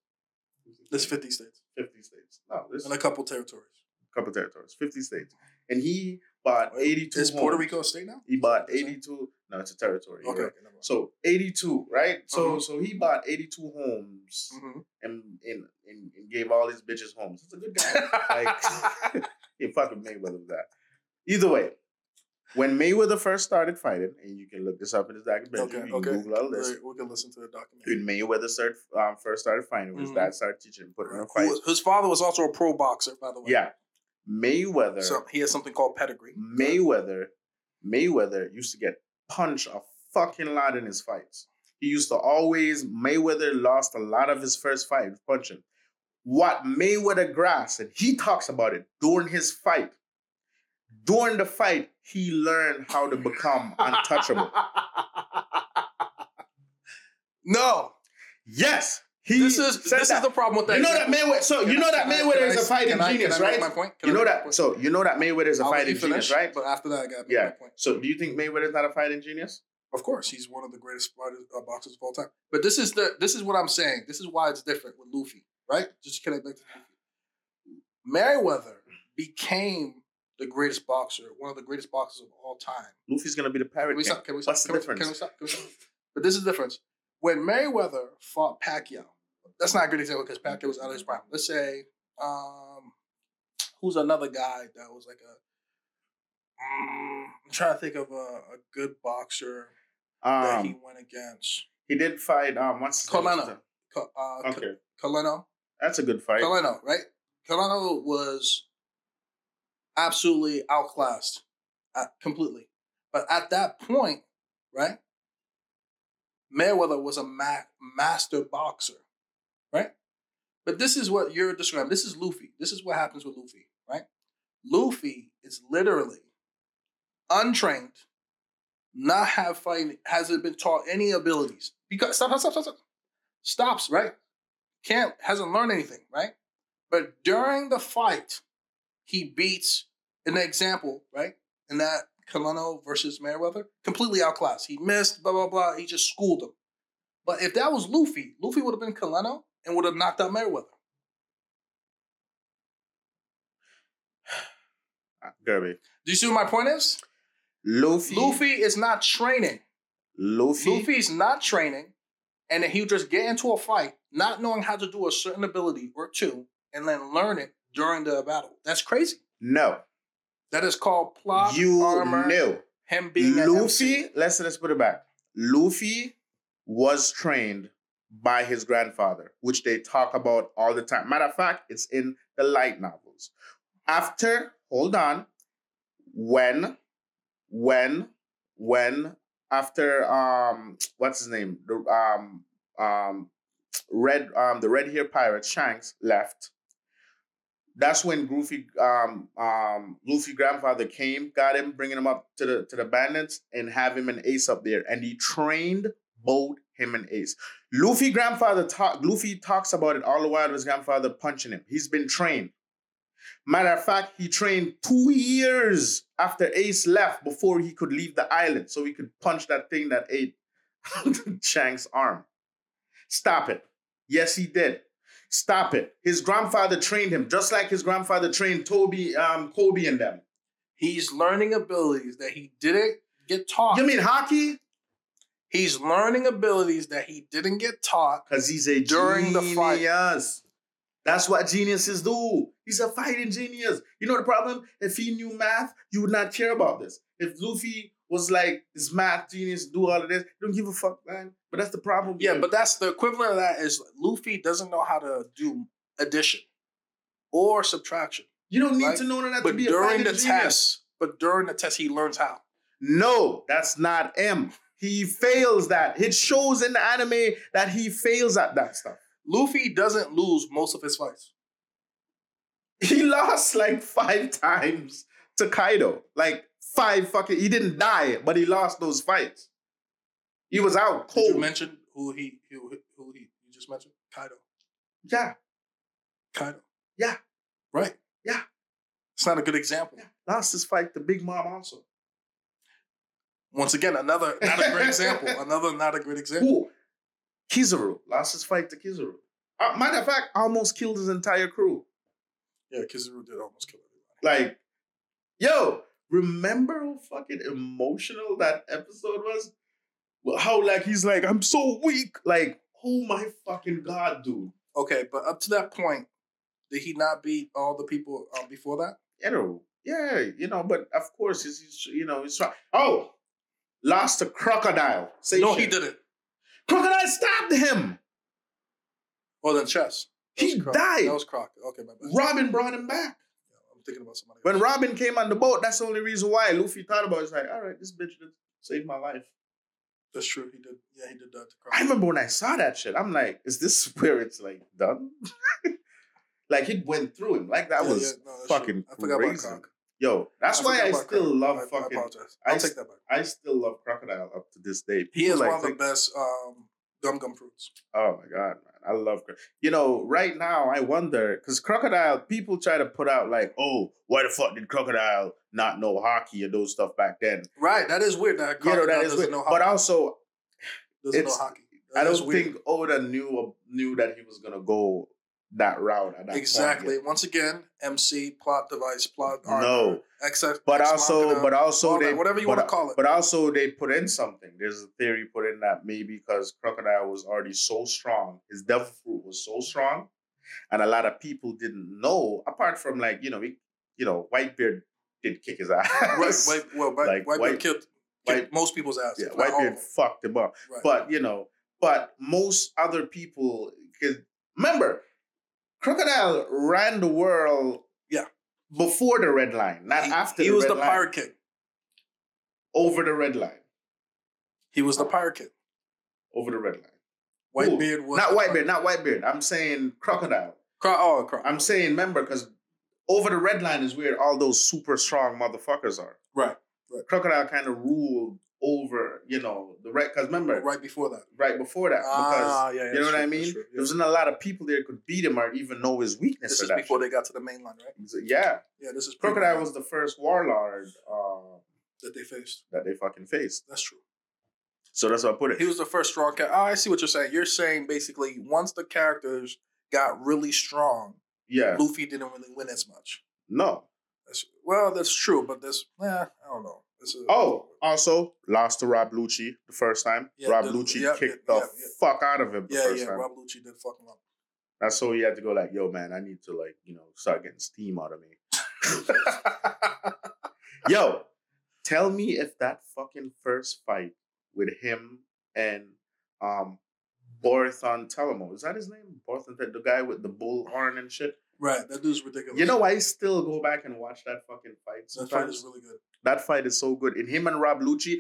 A: There's 50 states
B: 50 states. No, there's
A: and a couple territories.
B: a couple territories, 50 states. And he bought 82
A: Is Puerto. Rico a state now?
B: He bought 82 No, it's a territory.
A: Okay.
B: right. So 82, right? So
A: Mhm.
B: so he bought 82 homes
A: Mhm.
B: and, and and and gave all his bitches homes. It's a good guy. *laughs* like *laughs* he fucking Mayweather with that. Either way, when Mayweather first started fighting, and you can look this up in his documentary,
A: okay,
B: you can
A: okay.
B: Google all this.
A: Right, we can listen to the documentary.
B: When Mayweather started, um, first started fighting, his dad started teaching him, putting him in
A: Who
B: fights.
A: was- his father was also a pro boxer, by the way.
B: Yeah, Mayweather,
A: So he has something called pedigree.
B: Mayweather, Mayweather used to get punched a fucking lot in his fights. He used to always Mayweather lost a lot of his first fight with punching. What Mayweather grasped, and he talks about it during his fight. During the fight, he learned how to become *laughs* untouchable.
A: no,
B: Yes, he
A: this is this
B: that.
A: is the problem with that.
B: You know that. Mayweather. So you know that Mayweather is a fighting genius,
A: can I
B: right?
A: make my point?
B: You know that. So you know that Mayweather is a fighting genius, right?
A: But after that, I got
B: Yeah.
A: my point.
B: So do you think Mayweather is not a fighting genius?
A: Of course, he's one of the greatest uh, boxers of all time. But this is the this is what I'm saying. This is why it's different with Luffy, right? Just to connect back to Luffy. Mayweather became the greatest boxer, one of the greatest boxers of all time.
B: Luffy's gonna be the parrot
A: Can we stop? Can we stop?
B: What's the
A: we,
B: difference?
A: can we stop? Can we stop? But this is the difference. When Mayweather fought Pacquiao, that's not a good example because Pacquiao was out of his prime. Let's say, um, who's another guy that was like a. Mm, I'm trying to think of a, a good boxer that he
B: Um,
A: went against.
B: he did fight. Um, what's name?
A: Colano. Uh,
B: Okay,
A: Coleno.
B: that's a good fight.
A: Coleno, right? Coleno was absolutely outclassed, uh, completely. But at that point, right, Mayweather was a ma- master boxer, right? But this is what you're describing. This is Luffy. This is what happens with Luffy, right? Luffy is literally untrained, not have fighting, hasn't been taught any abilities. Because stop, stop, stop, stop. Stops, right? Can't hasn't learned anything, right? But during the fight, he beats an example, right? In that Canelo versus Mayweather, completely outclassed. He missed, blah, blah, blah. He just schooled him. But if that was Luffy, Luffy would have been Canelo and would have knocked out Mayweather. *sighs*
B: Ah, Guerby.
A: Do you see what my point is?
B: Luffy.
A: Luffy is not training.
B: Luffy.
A: Luffy's not training, and then he'll just get into a fight, not knowing how to do a certain ability or two, and then learn it during the battle. That's crazy.
B: No.
A: That is called plot
B: You
A: armor.
B: knew.
A: Him being
B: Luffy, let's let's put it back. Luffy was trained by his grandfather, which they talk about all the time. Matter of fact, it's in the light novels. After, hold on, when, when, when, after um, what's his name? The um um red um the red hair pirate Shanks left. That's when Goofy um um Luffy grandfather came, got him, bringing him up to the to the bandits, and have him and Ace up there, and he trained both him and Ace. Luffy grandfather talk. Luffy talks about it all the while. His grandfather punching him. He's been trained. Matter of fact, he trained two years after Ace left before he could leave the island, so he could punch that thing that ate *laughs* Shanks' arm. Stop it. Yes, he did. Stop it. His grandfather trained him, just like his grandfather trained Toby, um, Kobe and them.
A: He's learning abilities that he didn't get taught.
B: You mean haki?
A: He's learning abilities that he didn't get taught.
B: Because he's a
A: During the fight.
B: genius. That's what geniuses do. He's a fighting genius. You know the problem? If he knew math, you would not care about this. If Luffy was like this math genius, do all of this, you don't give a fuck, man. But that's the problem.
A: Yeah, but that's the equivalent of that is Luffy doesn't know how to do addition or subtraction.
B: you don't need
A: right?
B: to know that to
A: But
B: be a
A: during the
B: genius.
A: test, but during the test, he learns how.
B: No, that's not him. He fails that. It shows in the anime that he fails at that stuff.
A: Luffy doesn't lose most of his fights.
B: He lost like five times to Kaido. Like five fucking. He didn't die, but he lost those fights. He was out
A: Did you
B: cold.
A: mention who he who, who he you just mentioned? Kaido.
B: yeah,
A: Kaido.
B: Yeah.
A: Right.
B: Yeah.
A: It's not a good example.
B: yeah. Lost his fight to Big Mom also.
A: Once again, another not a great *laughs* example. Another not a great example.
B: Who? Kizaru lost his fight to Kizaru. Uh, matter of fact, almost killed his entire crew.
A: Yeah, Kizaru did almost kill everybody.
B: Like, yo, remember how fucking emotional that episode was? Well, How like he's like, I'm so weak. Like, oh my fucking god, dude.
A: Okay, but up to that point, did he not beat all the people um, before that?
B: You know, yeah, you know, but of course, he's, he's you know, he's trying. Oh, lost to Crocodile. Say
A: no,
B: shit.
A: he didn't.
B: Crocodile stabbed him.
A: Well, then chess. That
B: He
A: Croc.
B: died.
A: That was Crockett. Okay, my bad.
B: Robin brought him back.
A: Yeah, I'm thinking about somebody.
B: When. Robin came on the boat, that's the only reason why Luffy thought about it. It's like, all right, this bitch saved my life.
A: That's true. He did. Yeah, he did that to
B: I remember when I saw that shit, I'm like, is this *laughs* where it's like done? *laughs* like it went through him. Like that
A: Yeah,
B: was
A: yeah, no,
B: fucking.
A: I
B: crazy. Yo, that's
A: I
B: why I still
A: Croc.
B: love
A: I, I
B: fucking. I
A: I'll
B: s-
A: take that back.
B: I still love Crocodile up to this day.
A: He is
B: People,
A: one
B: like,
A: of the best um, gum gum fruits.
B: Oh my god, man. I love You know, right now I wonder because Crocodile, people try to put out like, oh, why the fuck did Crocodile not know haki and those stuff back then?
A: Right. That is weird. That
B: You know,
A: Crocodile
B: that is
A: doesn't
B: weird. But also,
A: doesn't know haki.
B: I don't think Oda knew knew that he was gonna go that route at that
A: exactly.
B: point.
A: Once again, MC plot device plot. armor,
B: No.
A: XX,
B: But
A: Ex
B: also,
A: Machina,
B: but also they
A: that, whatever you
B: but,
A: want to call it.
B: But also they put in something. There's a theory put in that maybe because Crocodile was already so strong, his devil fruit was so strong, and a lot of people didn't know. Apart from like you know, he, you know, Whitebeard did kick his *laughs* ass.
A: right, white, well, white,
B: Like,
A: white,
B: white-
A: killed, killed
B: white-
A: most people's ass.
B: yeah, Whitebeard fucked him up.
A: Right.
B: But you know, but most other people, because remember, Crocodile ran the world.
A: Yeah.
B: before the red line, not
A: he,
B: after.
A: He
B: the
A: was the
B: line.
A: pirate king.
B: over the red line.
A: He was the pirate king.
B: Over the red line.
A: Whitebeard was
B: not Whitebeard, not Whitebeard. I'm saying crocodile.
A: Cro- oh, Cro-
B: I'm saying remember because over the red line is where all those super strong motherfuckers are.
A: Right.
B: right, Crocodile kind of ruled over, you know, the red. Because remember, right.
A: right before that.
B: Right before that, because
A: Ah, yeah, yeah,
B: you know what I mean.
A: true,
B: There wasn't a lot of people there could beat him or even know his weakness.
A: This is before
B: shit.
A: they got to the mainland, right?
B: Yeah,
A: Yeah, this is
B: Crocodile was the first warlord uh,
A: that they faced.
B: that they fucking faced.
A: That's true.
B: So that's what I put it.
A: He was the first strong character. Oh, I see what you're saying. You're saying basically once the characters got really strong,
B: yeah,
A: Luffy didn't really win as much.
B: no.
A: That's, well, that's true, but this, yeah, I don't know.
B: Oh, also lost to Rob Lucci the first time.
A: Yeah,
B: Rob Lucci
A: yeah,
B: kicked
A: yeah,
B: the fuck out of him the
A: yeah,
B: first
A: yeah.
B: time.
A: Rob Lucci did fuck him up.
B: That's so he had to go like, yo, man, I need to like, you know, start getting steam out of me. *laughs* yo, tell me if that fucking first fight with him and um Borthon Telemo, is that his name? Borthon, the guy with the bull horn and shit.
A: Right, that dude's ridiculous.
B: You know, I still go back and watch that fucking fight.
A: that fight is really good.
B: That fight is so good. And him and Rob Lucci,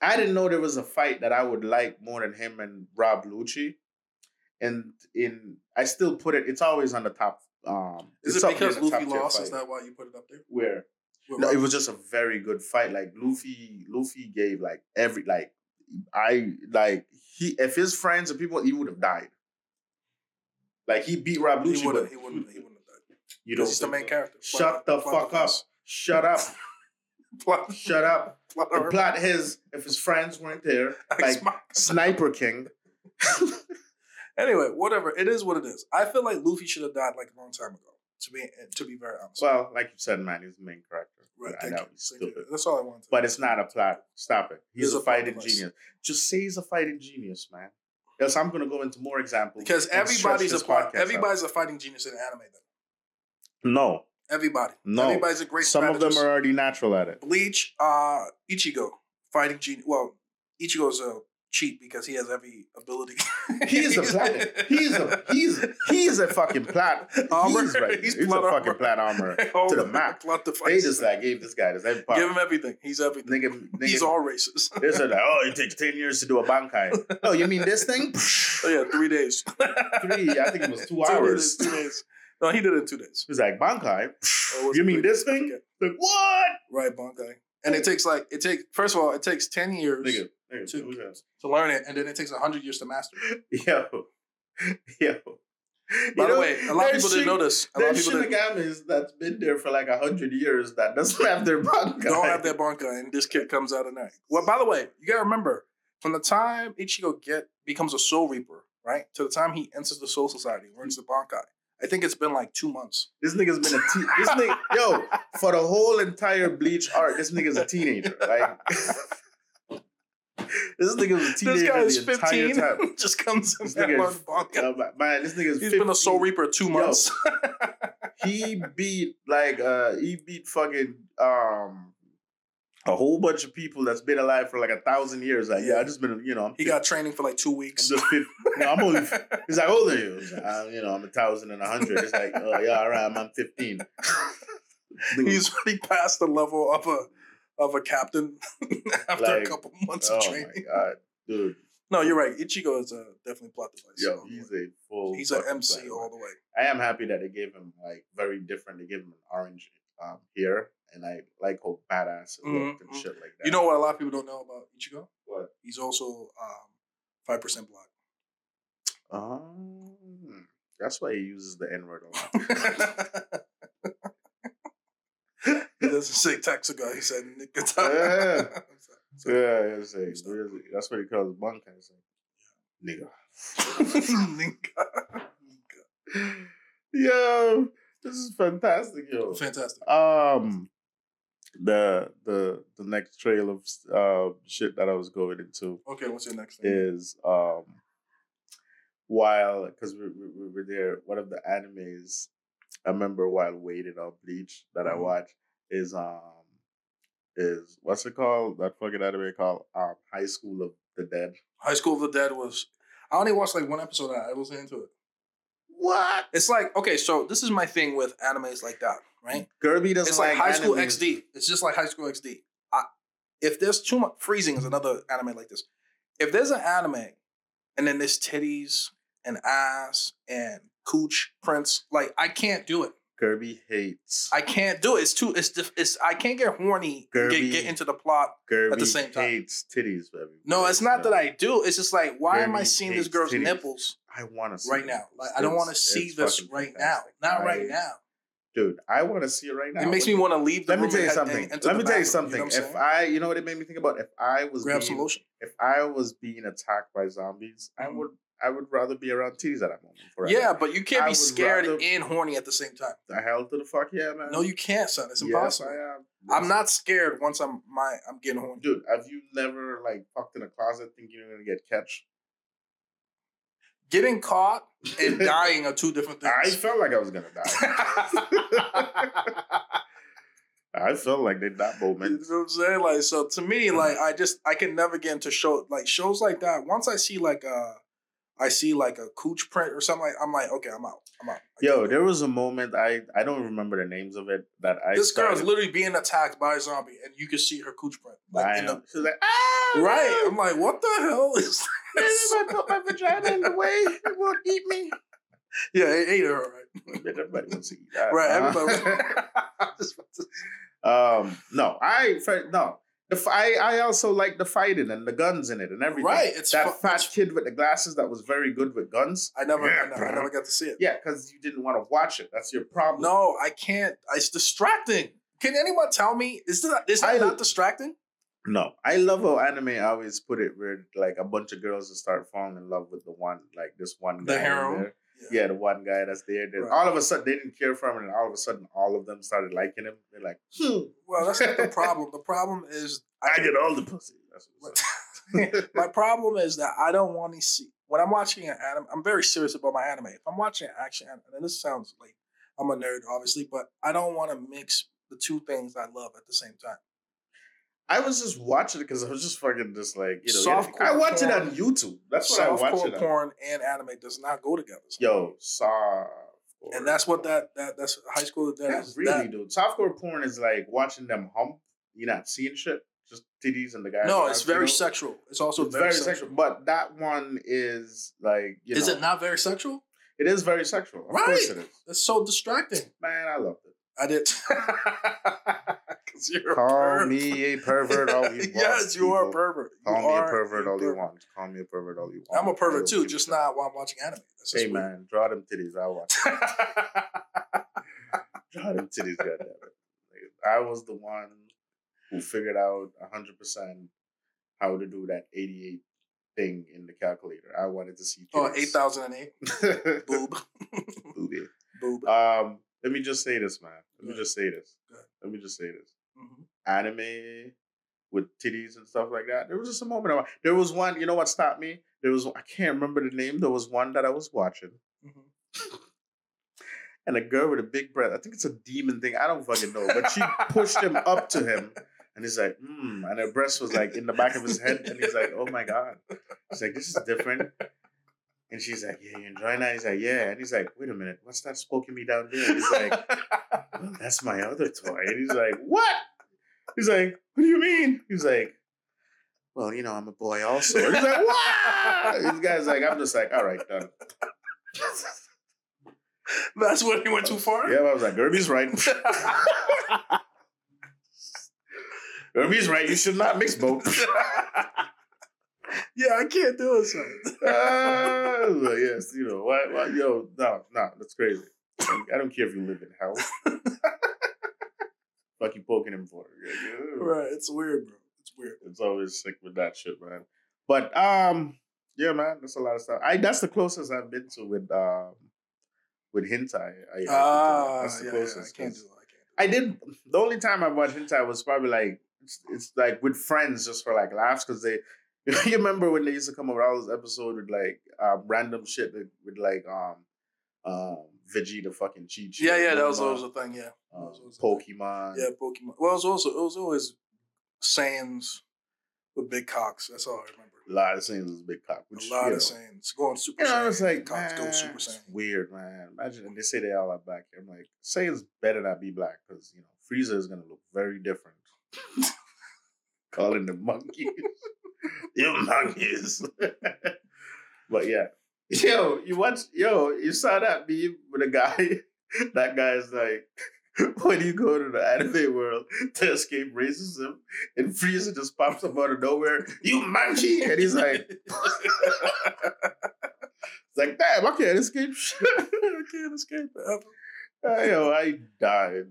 B: I didn't know there was a fight that I would like more than him and Rob Lucci. And in I still put it, it's always on the top. Um
A: Is it because Luffy lost? Is that why you put it up there?
B: where
A: With
B: no,
A: Rob
B: it was just a very good fight. Like Luffy, Luffy gave like every like I like he if his friends and people he would have died. Like he beat Rob Lucci.
A: He wouldn't.
B: but
A: He wouldn't. He wouldn't have died.
B: You
A: Because
B: don't
A: he's the main
B: so?
A: character.
B: Shut the
A: Plot-
B: fuck up. Shut up. *laughs*
A: Plot, *laughs*
B: Shut up.
A: plot,
B: The plot his if his friends weren't there, *laughs* like Sniper King.
A: Anyway, whatever. It is what it is. I feel like Luffy should have died like a long time ago. To be to be very honest.
B: Well, like you said, man, he's the main character.
A: right,
B: I know
A: you.
B: he's
A: Thank you.
B: stupid.
A: That's all I wanted.
B: But it's not a plot. Stop it. He's a,
A: a
B: fighting genius. Just say he's a fighting genius, man. Else I'm gonna go into more examples.
A: because everybody's a
B: podcast out.
A: everybody's a fighting genius in anime. Then
B: No.
A: everybody,
B: No.
A: everybody's a great.
B: Some of them are already natural at it.
A: Bleach, uh, Ichigo, fighting genius. Well, Ichigo's a cheat because he has every ability. *laughs*
B: He is a planet. He's a he's he's a fucking plat.
A: Armor. *laughs*
B: He's right.
A: He's
B: He's, a fucking
A: armor.
B: plat armor *laughs* to the map. They just like gave this guy this every part.
A: Give him everything. He's everything.
B: nigga, nigga,
A: He's all races.
B: They said like, oh, it takes ten years to do a bankai. oh, you mean this thing?
A: oh yeah, three days.
B: Three. I think it was two
A: Two
B: hours.
A: days. Two days. No, he did it in two days.
B: He's like bankai.
A: Oh, or
B: You mean this thing? Like what?
A: Right, Bankai. And it takes like it takes first of all, it takes ten years
B: Nigga, nigga,
A: To- to learn it, and then it takes hundred years to master it. *laughs*
B: Yo, yo.
A: By
B: You
A: the
B: know,
A: way, a lot of people didn't know this. A lot of
B: There's
A: people didn't,
B: that's been there for like a hundred years that doesn't have their bankai.
A: don't have their Bankai, and this kid comes out of night. Well, by the way, you gotta remember, from the time Ichigo get becomes a Soul Reaper, right, to the time he enters the Soul Society, learns the Bankai, I think it's been like two months.
B: This nigga's been a te- this nigga yo for the whole entire Bleach arc. This nigga's a teenager. Like *laughs* this nigga was a
A: This guy is
B: the entire
A: fifteen,
B: time. *laughs*
A: just comes in
B: This nigga is-
A: Bankai.
B: Uh, man, this nigga's
A: He's been a Soul Reaper two months. *laughs*
B: He beat like uh he beat fucking um a whole bunch of people that's been alive for like a thousand years. Like yeah, I just been you know I'm
A: he got training for like two
B: I'm
A: weeks.
B: just 50. *laughs* No, I'm only. He's like, how old are you? Like, uh, you know, I'm a thousand and a hundred. It's like, oh yeah, all right, I'm, I'm 15.
A: He's already past the level of a of a captain *laughs* after a couple *laughs* months
B: oh
A: of
B: my
A: training.
B: god, dude.
A: No, you're right. Ichigo is a definitely plot device.
B: Yo,
A: all
B: he's a full.
A: he's an MC
B: player,
A: all the way.
B: I am happy that they gave him like very different. They gave him an orange um here, and I like how badass it looked and
A: Mhm.
B: shit like that.
A: You know what a lot of people don't know about Ichigo?
B: what?
A: He's also um five percent black.
B: Um, that's why he uses the N word a lot. *laughs*
A: he doesn't say Texaga. He said
B: Yeah. *laughs*
A: Nikata.
B: yeah, that's, it. that's what he calls Bankai. It's like, nigga. *laughs* *laughs* Yo, this is fantastic, yo.
A: Fantastic.
B: Um, the the the next trail of uh shit that I was going into
A: Okay, what's your next thing?
B: is um while because we, we, we were there, one of the animes I remember while waiting on Bleach that I
A: Mhm.
B: watched is um is what's it called that fucking anime called um High School of the Dead.
A: High School of the Dead was. I only watched like one episode. I wasn't into it.
B: What?
A: It's like okay, so this is my thing with animes like that, right?
B: Guerby doesn't
A: It's like, High School. XD. It's just like High School XD. I, if there's too much freezing is another anime like this. If there's an anime and then there's titties and ass and cooch prints, like I can't do it.
B: Guerby hates.
A: I can't do it. It's too. It's it's. I can't get horny.
B: Guerby.
A: Get, get into the plot.
B: Guerby
A: same time.
B: hates titties, baby.
A: No, it's not that I do. It's just like, why am I seeing this girl's
B: titties.
A: nipples
B: I want to see
A: right now? Like, I don't want to see this right now. Not right now.
B: dude. I want to see it right now.
A: It makes me want to leave. The
B: Let me tell you something. Let
A: the
B: me tell you something.
A: know
B: if? I, you know what it made me think about? If I was
A: grab
B: being,
A: some lotion.
B: if I was being attacked by zombies, I
A: Mhm.
B: would, I would rather be around titties at that moment. Forever.
A: Yeah, but you can't
B: I
A: be scared
B: rather-
A: and horny at the same time.
B: the hell to the fuck yeah, man.
A: No, you can't, son. It's
B: Yes,
A: impossible.
B: I am.
A: I'm not scared once I'm my I'm getting horny.
B: Dude, have you never like fucked in a closet thinking you're gonna get catch?
A: Getting caught and *laughs* dying are two different things.
B: I felt like I was gonna die. *laughs* I felt like in that
A: You
B: moment.
A: know what I'm saying? Like, so to me, *laughs* like, I just I can never get into show like shows like that. Once I see like a, I see like a cooch print or something like, I'm like, okay, I'm out. I'm out.
B: Yo, there was a moment I I don't remember the names of it that I
A: this girl's
B: started-
A: literally being attacked by a zombie, and you can see her cooch print. Like, in
B: know.
A: the,
B: She's like, ah,
A: right? I'm like, what the hell is this?
B: if I put my vagina in the way, it won't eat me.
A: yeah, it ate her, right? *laughs*
B: Everybody wants to eat that.
A: Right,
B: Uh,
A: everybody. *laughs* Just about to-
B: um, no, I no. The f- I, I also like the fighting and the guns in it and everything.
A: Right, it's
B: that
A: fu-
B: fat kid with the glasses that was very good with guns.
A: I never,
B: Yeah,
A: I, never I never got to see it.
B: Yeah, because you didn't want to watch it. That's your problem.
A: No, I can't. It's distracting. Can anyone tell me? Is that is that
B: I-
A: not distracting?
B: No, I love how anime I always put it where like a bunch of girls will start falling in love with the one, like this one
A: The
B: guy. In
A: harem?
B: there. Yeah, the one guy that's there. Then
A: Right.
B: all of a sudden they didn't care for him, and all of a sudden all of them started liking him. They're like, hmm,
A: Well, that's not the *laughs* problem. The problem is
B: I get all the pussy. That's what's up. *laughs*
A: my problem is that I don't want to see when I'm watching an anime. I'm very serious about my anime. If I'm watching an action, anime, and this sounds like I'm a nerd, obviously, but I don't want to mix the two things I love at the same time.
B: I was just watching it because I was just fucking just like you know.
A: Softcore
B: I watch it on YouTube. That's what I watch it on.
A: porn and anime does not go together.
B: Yo, soft.
A: and that's what that that that's high school. That
B: That
A: is
B: really,
A: that-
B: dude. Softcore porn is like watching them hump. You're not seeing shit, just titties and the guy.
A: No, it's
B: you
A: very
B: know?
A: sexual. It's also
B: It's
A: very,
B: very
A: sexual.
B: sexual, but that one is like you
A: Is
B: know,
A: it not very sexual?
B: It is very sexual. Of
A: Right.
B: course it is.
A: It's so distracting.
B: Man, I loved it.
A: I did. *laughs* Because you're
B: Call me a pervert all you want.
A: yes, you are a pervert. You
B: Call me a pervert all you want. Call me a pervert all you want.
A: I'm a pervert too, just not while I'm watching anime. That's
B: Hey
A: weird.
B: man, draw them titties. I watch. *laughs* draw them titties. Goddamn it! I was the one who figured out hundred percent how to do that eighty-eight thing in the calculator. I wanted to see.
A: oh, 8008. *laughs* Boob.
B: Booby.
A: Boob.
B: Um, let me just say this, man. Let me just say this. Let me just say this.
A: Mhm.
B: Anime with titties and stuff like that. There was just a moment. Of, there was one. You know what stopped me? There was. I can't remember the name. There was one that I was watching,
A: Mhm. *laughs*
B: and a girl with a big breath. I think it's a demon thing. I don't fucking know. But she pushed him up to him, and he's like, hmm. And her breast was like in the back of his head, and he's like, oh my god. He's like, this is different. And she's like, yeah, you enjoying that? He's like, yeah. And he's like, wait a minute, what's that poking me down there? He's like, well, *laughs* that's my other toy. And he's like, what? He's like, what do you mean? He's like, well, you know, I'm a boy also. And he's like, what? This guy's like, I'm just like, all right, done. *laughs*
A: That's when he went too far?
B: Yeah, I was like, Guerby's right. *laughs* Guerby's right. You should not mix both.
A: Yeah, I can't do it, son.
B: Ah, I was like, yes, you know, why, why, yo, no, no, that's crazy. I don't care if you live in hell. *laughs* Fuck you poking him for. Yeah,
A: right, it's weird, bro. It's weird.
B: It's always sick with that shit, man. But um, yeah, man, that's a lot of stuff. I that's the closest I've been to with um with hentai. I,
A: Ah,
B: that's the
A: yeah, yeah, I can't do it. I can't do
B: I did the only time I watched hentai was probably like it's, it's like with friends just for like laughs because they *laughs* you remember when they used to come up with all those episodes with like um, random shit with, with like um um Vegeta fucking
A: it.
B: sheet,
A: Yeah, yeah, that was always a thing, yeah.
B: um,
A: was.
B: Pokemon.
A: Yeah, Pokemon. Well, it was also it was always Saiyans with big cocks. That's all I remember.
B: A lot of scenes with big cock. Which,
A: a lot
B: you
A: of
B: know,
A: scenes going super.
B: You know,
A: Saiyan,
B: it's like,
A: cocks
B: man,
A: go super
B: it's
A: saiyan.
B: weird, man. Imagine they say they all are black. I'm like, Saiyans better not be black because you know Frieza is gonna look very different. *laughs* *laughs* Calling the monkeys, *laughs* you monkeys. *laughs* but yeah, yo, you watch, yo, you saw that meme with a guy. *laughs* that guy's like, when you go to the anime world to escape racism, and Frieza just pops up out of nowhere, you monkey, and he's like. It's like, damn, I can't escape. shit. I can't escape it. Uh, yo, I died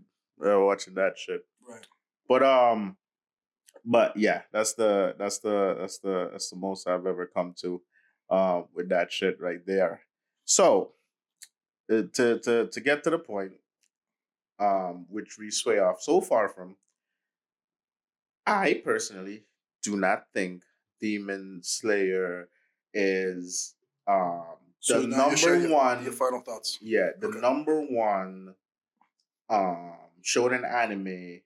B: uh, watching that shit.
A: Right.
B: But um, but yeah, that's the that's the that's the that's the most I've ever come to, um, with that shit right there. So, uh, to to to get to the point, um, which we sway off so far from. I personally do not think Demon Slayer is um
A: So
B: the number
A: your,
B: one
A: Your final thoughts.
B: yeah, the
A: Okay.
B: number one um shonen anime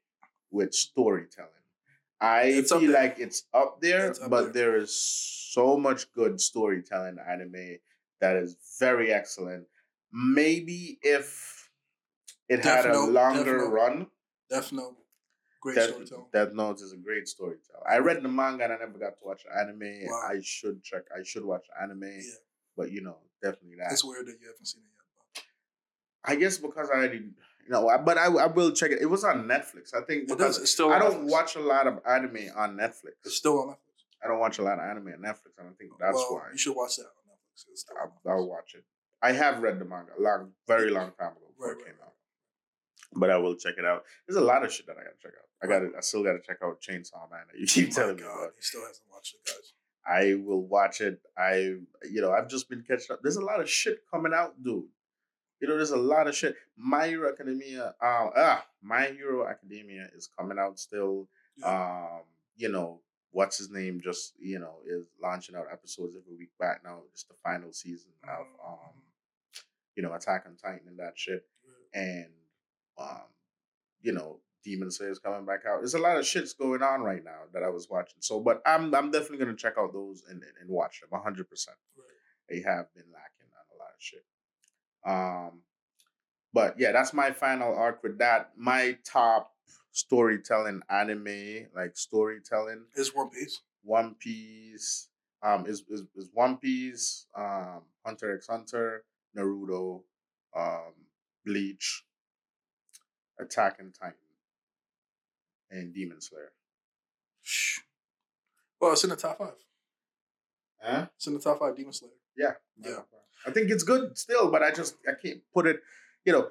B: with storytelling. I
A: It's
B: feel like it's up there,
A: It's up
B: but
A: there.
B: there is so much good storytelling anime that is very excellent. Maybe if it
A: Death
B: had a
A: Note, Death
B: longer
A: Note.
B: run,
A: Death Note. Great
B: Death,
A: storytelling.
B: Death Note is a great storyteller. I read the manga and I never got to watch anime.
A: Wow.
B: I should check. I should watch anime,
A: Yeah.
B: but you know, definitely that.
A: It's weird that you haven't seen it yet.
B: I guess because I already, I- but I, I will check it. It was on Netflix. I think
A: But it
B: because
A: does. Still.
B: I don't
A: Netflix.
B: watch a lot of anime on Netflix.
A: It's still on Netflix.
B: I don't watch a lot of anime on Netflix. I don't think that's
A: well,
B: why.
A: You should watch that on Netflix. It's still on
B: I'll, I'll watch it. I have read the manga a long, very long time ago before
A: Right,
B: it came
A: right,
B: out. But I will check it out. There's a lot of shit that I gotta check out. I got to I still gotta check out Chainsaw Man. You oh keep
A: Oh
B: telling me
A: God,
B: about.
A: He still hasn't watched it, guys.
B: I will watch it. I, you know, I've just been catching up. There's a lot of shit coming out, dude. You know, there's a lot of shit. My Hero Academia, uh, ah, My Hero Academia is coming out still. Um, you know, what's his name? Just you know, is launching out episodes every week back now. It's the final season of um, you know, Attack on Titan and that shit, and um, you know, Demon Slayer is coming back out. There's a lot of shits going on right now that I was watching. So, but I'm I'm definitely gonna check out those and and, and watch them. hundred percent. They have been lacking on a lot of shit. Um, but yeah, that's my final arc with that. My top storytelling anime, like storytelling,
A: Is One Piece.
B: One Piece, um, is is, is One Piece, um, Hunter x Hunter, Naruto, um, Bleach, Attack and Titan, and Demon Slayer.
A: Well, it's in the top five.
B: Huh?
A: It's in the top five. Demon Slayer.
B: Yeah.
A: Yeah.
B: I think it's good still, but I just I can't put it, you know,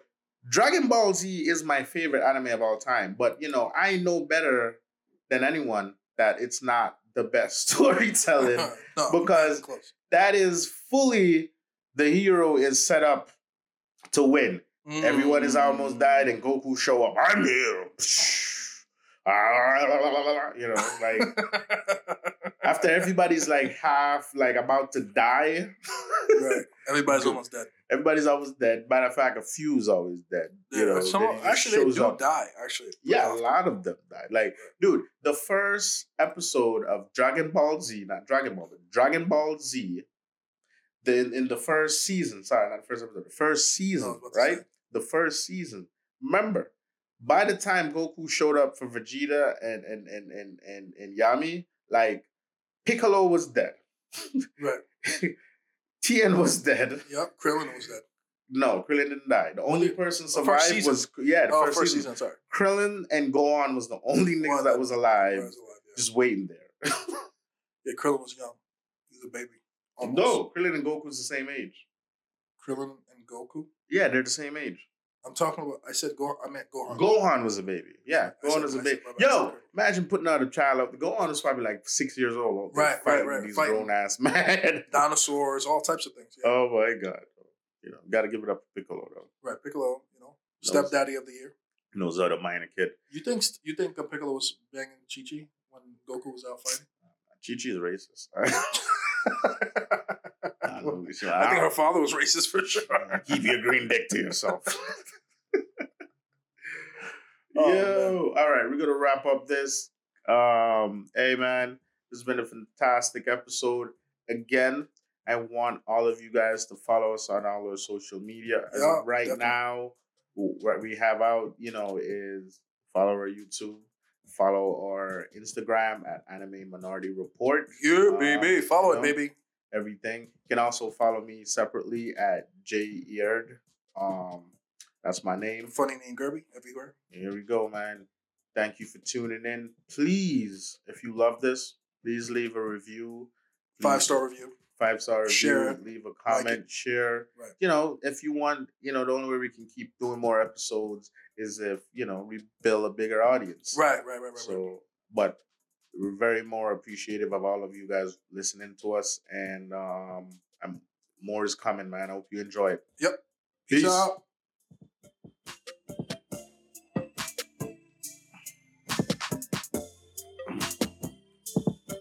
B: Dragon Ball Z is my favorite anime of all time, but you know, I know better than anyone that it's not the best *laughs* storytelling. *laughs*
A: no,
B: because- that is fully the hero is set up to win. Everyone is almost
A: Mm.
B: died and Goku show up. I'm here. *laughs* You know, like after everybody's like *laughs* half like about to die.
A: right. Everybody's almost dead.
B: Everybody's always dead. Matter of fact, a few's always dead. You know,
A: Some,
B: then just
A: actually, they do
B: up.
A: die. Actually,
B: Yeah, a lot of them die. Like, dude, the first episode of Dragon Ball Z, not Dragon Ball, but Dragon Ball Z, the in the first season, sorry, not the first episode, the first season,
A: oh, was
B: right? The first season. Remember, by the time Goku showed up for Vegeta and and and and and, and Yami, like Piccolo was dead.
A: Right. *laughs*
B: Tien was dead.
A: Yep. Krillin was dead.
B: No, Krillin didn't die. The only person survived was yeah, the
A: oh,
B: first,
A: first
B: season.
A: season. Sorry.
B: Krillin and Gohan was the only niggas that
A: that-
B: was alive,
A: was alive, yeah.
B: just waiting there. *laughs*
A: yeah, Krillin was young. He was a baby. Almost.
B: no, Krillin and Goku's the same age.
A: Krillin and Goku.
B: Yeah, they're the same age.
A: I'm talking about. I said Go. I meant Gohan.
B: Gohan was a baby. Yeah,
A: I
B: Gohan
A: said-
B: was a
A: I
B: baby.
A: said- my bad, I
B: Yo,
A: said
B: imagine putting out a child up. Gohan was probably like six years old.
A: Right, right, right,
B: These
A: fighting.
B: grown ass *laughs* man.
A: Dinosaurs, all types of things. Yeah.
B: oh my god. You know, gotta give it up to Piccolo though.
A: Right. Piccolo. You know, stepdaddy of the year.
B: Knows how to mind a kid.
A: You think you think Piccolo was banging Chi Chi when Goku was out fighting?
B: Chi Chi's racist. *laughs* *laughs* I know,
A: I
B: I-
A: think her father was racist for sure.
B: Keep your green dick to yourself. *laughs*
A: Oh,
B: Yo, all right, we're gonna wrap up this. Um, hey man, This has been a fantastic episode. Again, I want all of you guys to follow us on all our social media.
A: Yeah,
B: right
A: definitely.
B: now, what we have out, you know, is follow our YouTube, follow our Instagram at Anime Minority Report.
A: Yeah,
B: Uh,
A: baby. Follow it,
B: know,
A: baby.
B: Everything. You can also follow me separately at J Eard. Um, that's my name.
A: Funny name, Guerby, everywhere.
B: Here we go, man. Thank you for tuning in. Please, if you love this, please leave a review.
A: Five star review.
B: Five star review.
A: Share.
B: Leave a
A: Like
B: comment. share.
A: Right.
B: You know, if you want, you know, the only way we can keep doing more episodes is if you know we build a bigger audience.
A: Right, right, right, right. right.
B: So, but we're very more appreciative of all of you guys listening to us, and um, I'm more is coming, man. I hope you enjoy it.
A: Yep.
B: Peace.
A: Peace out.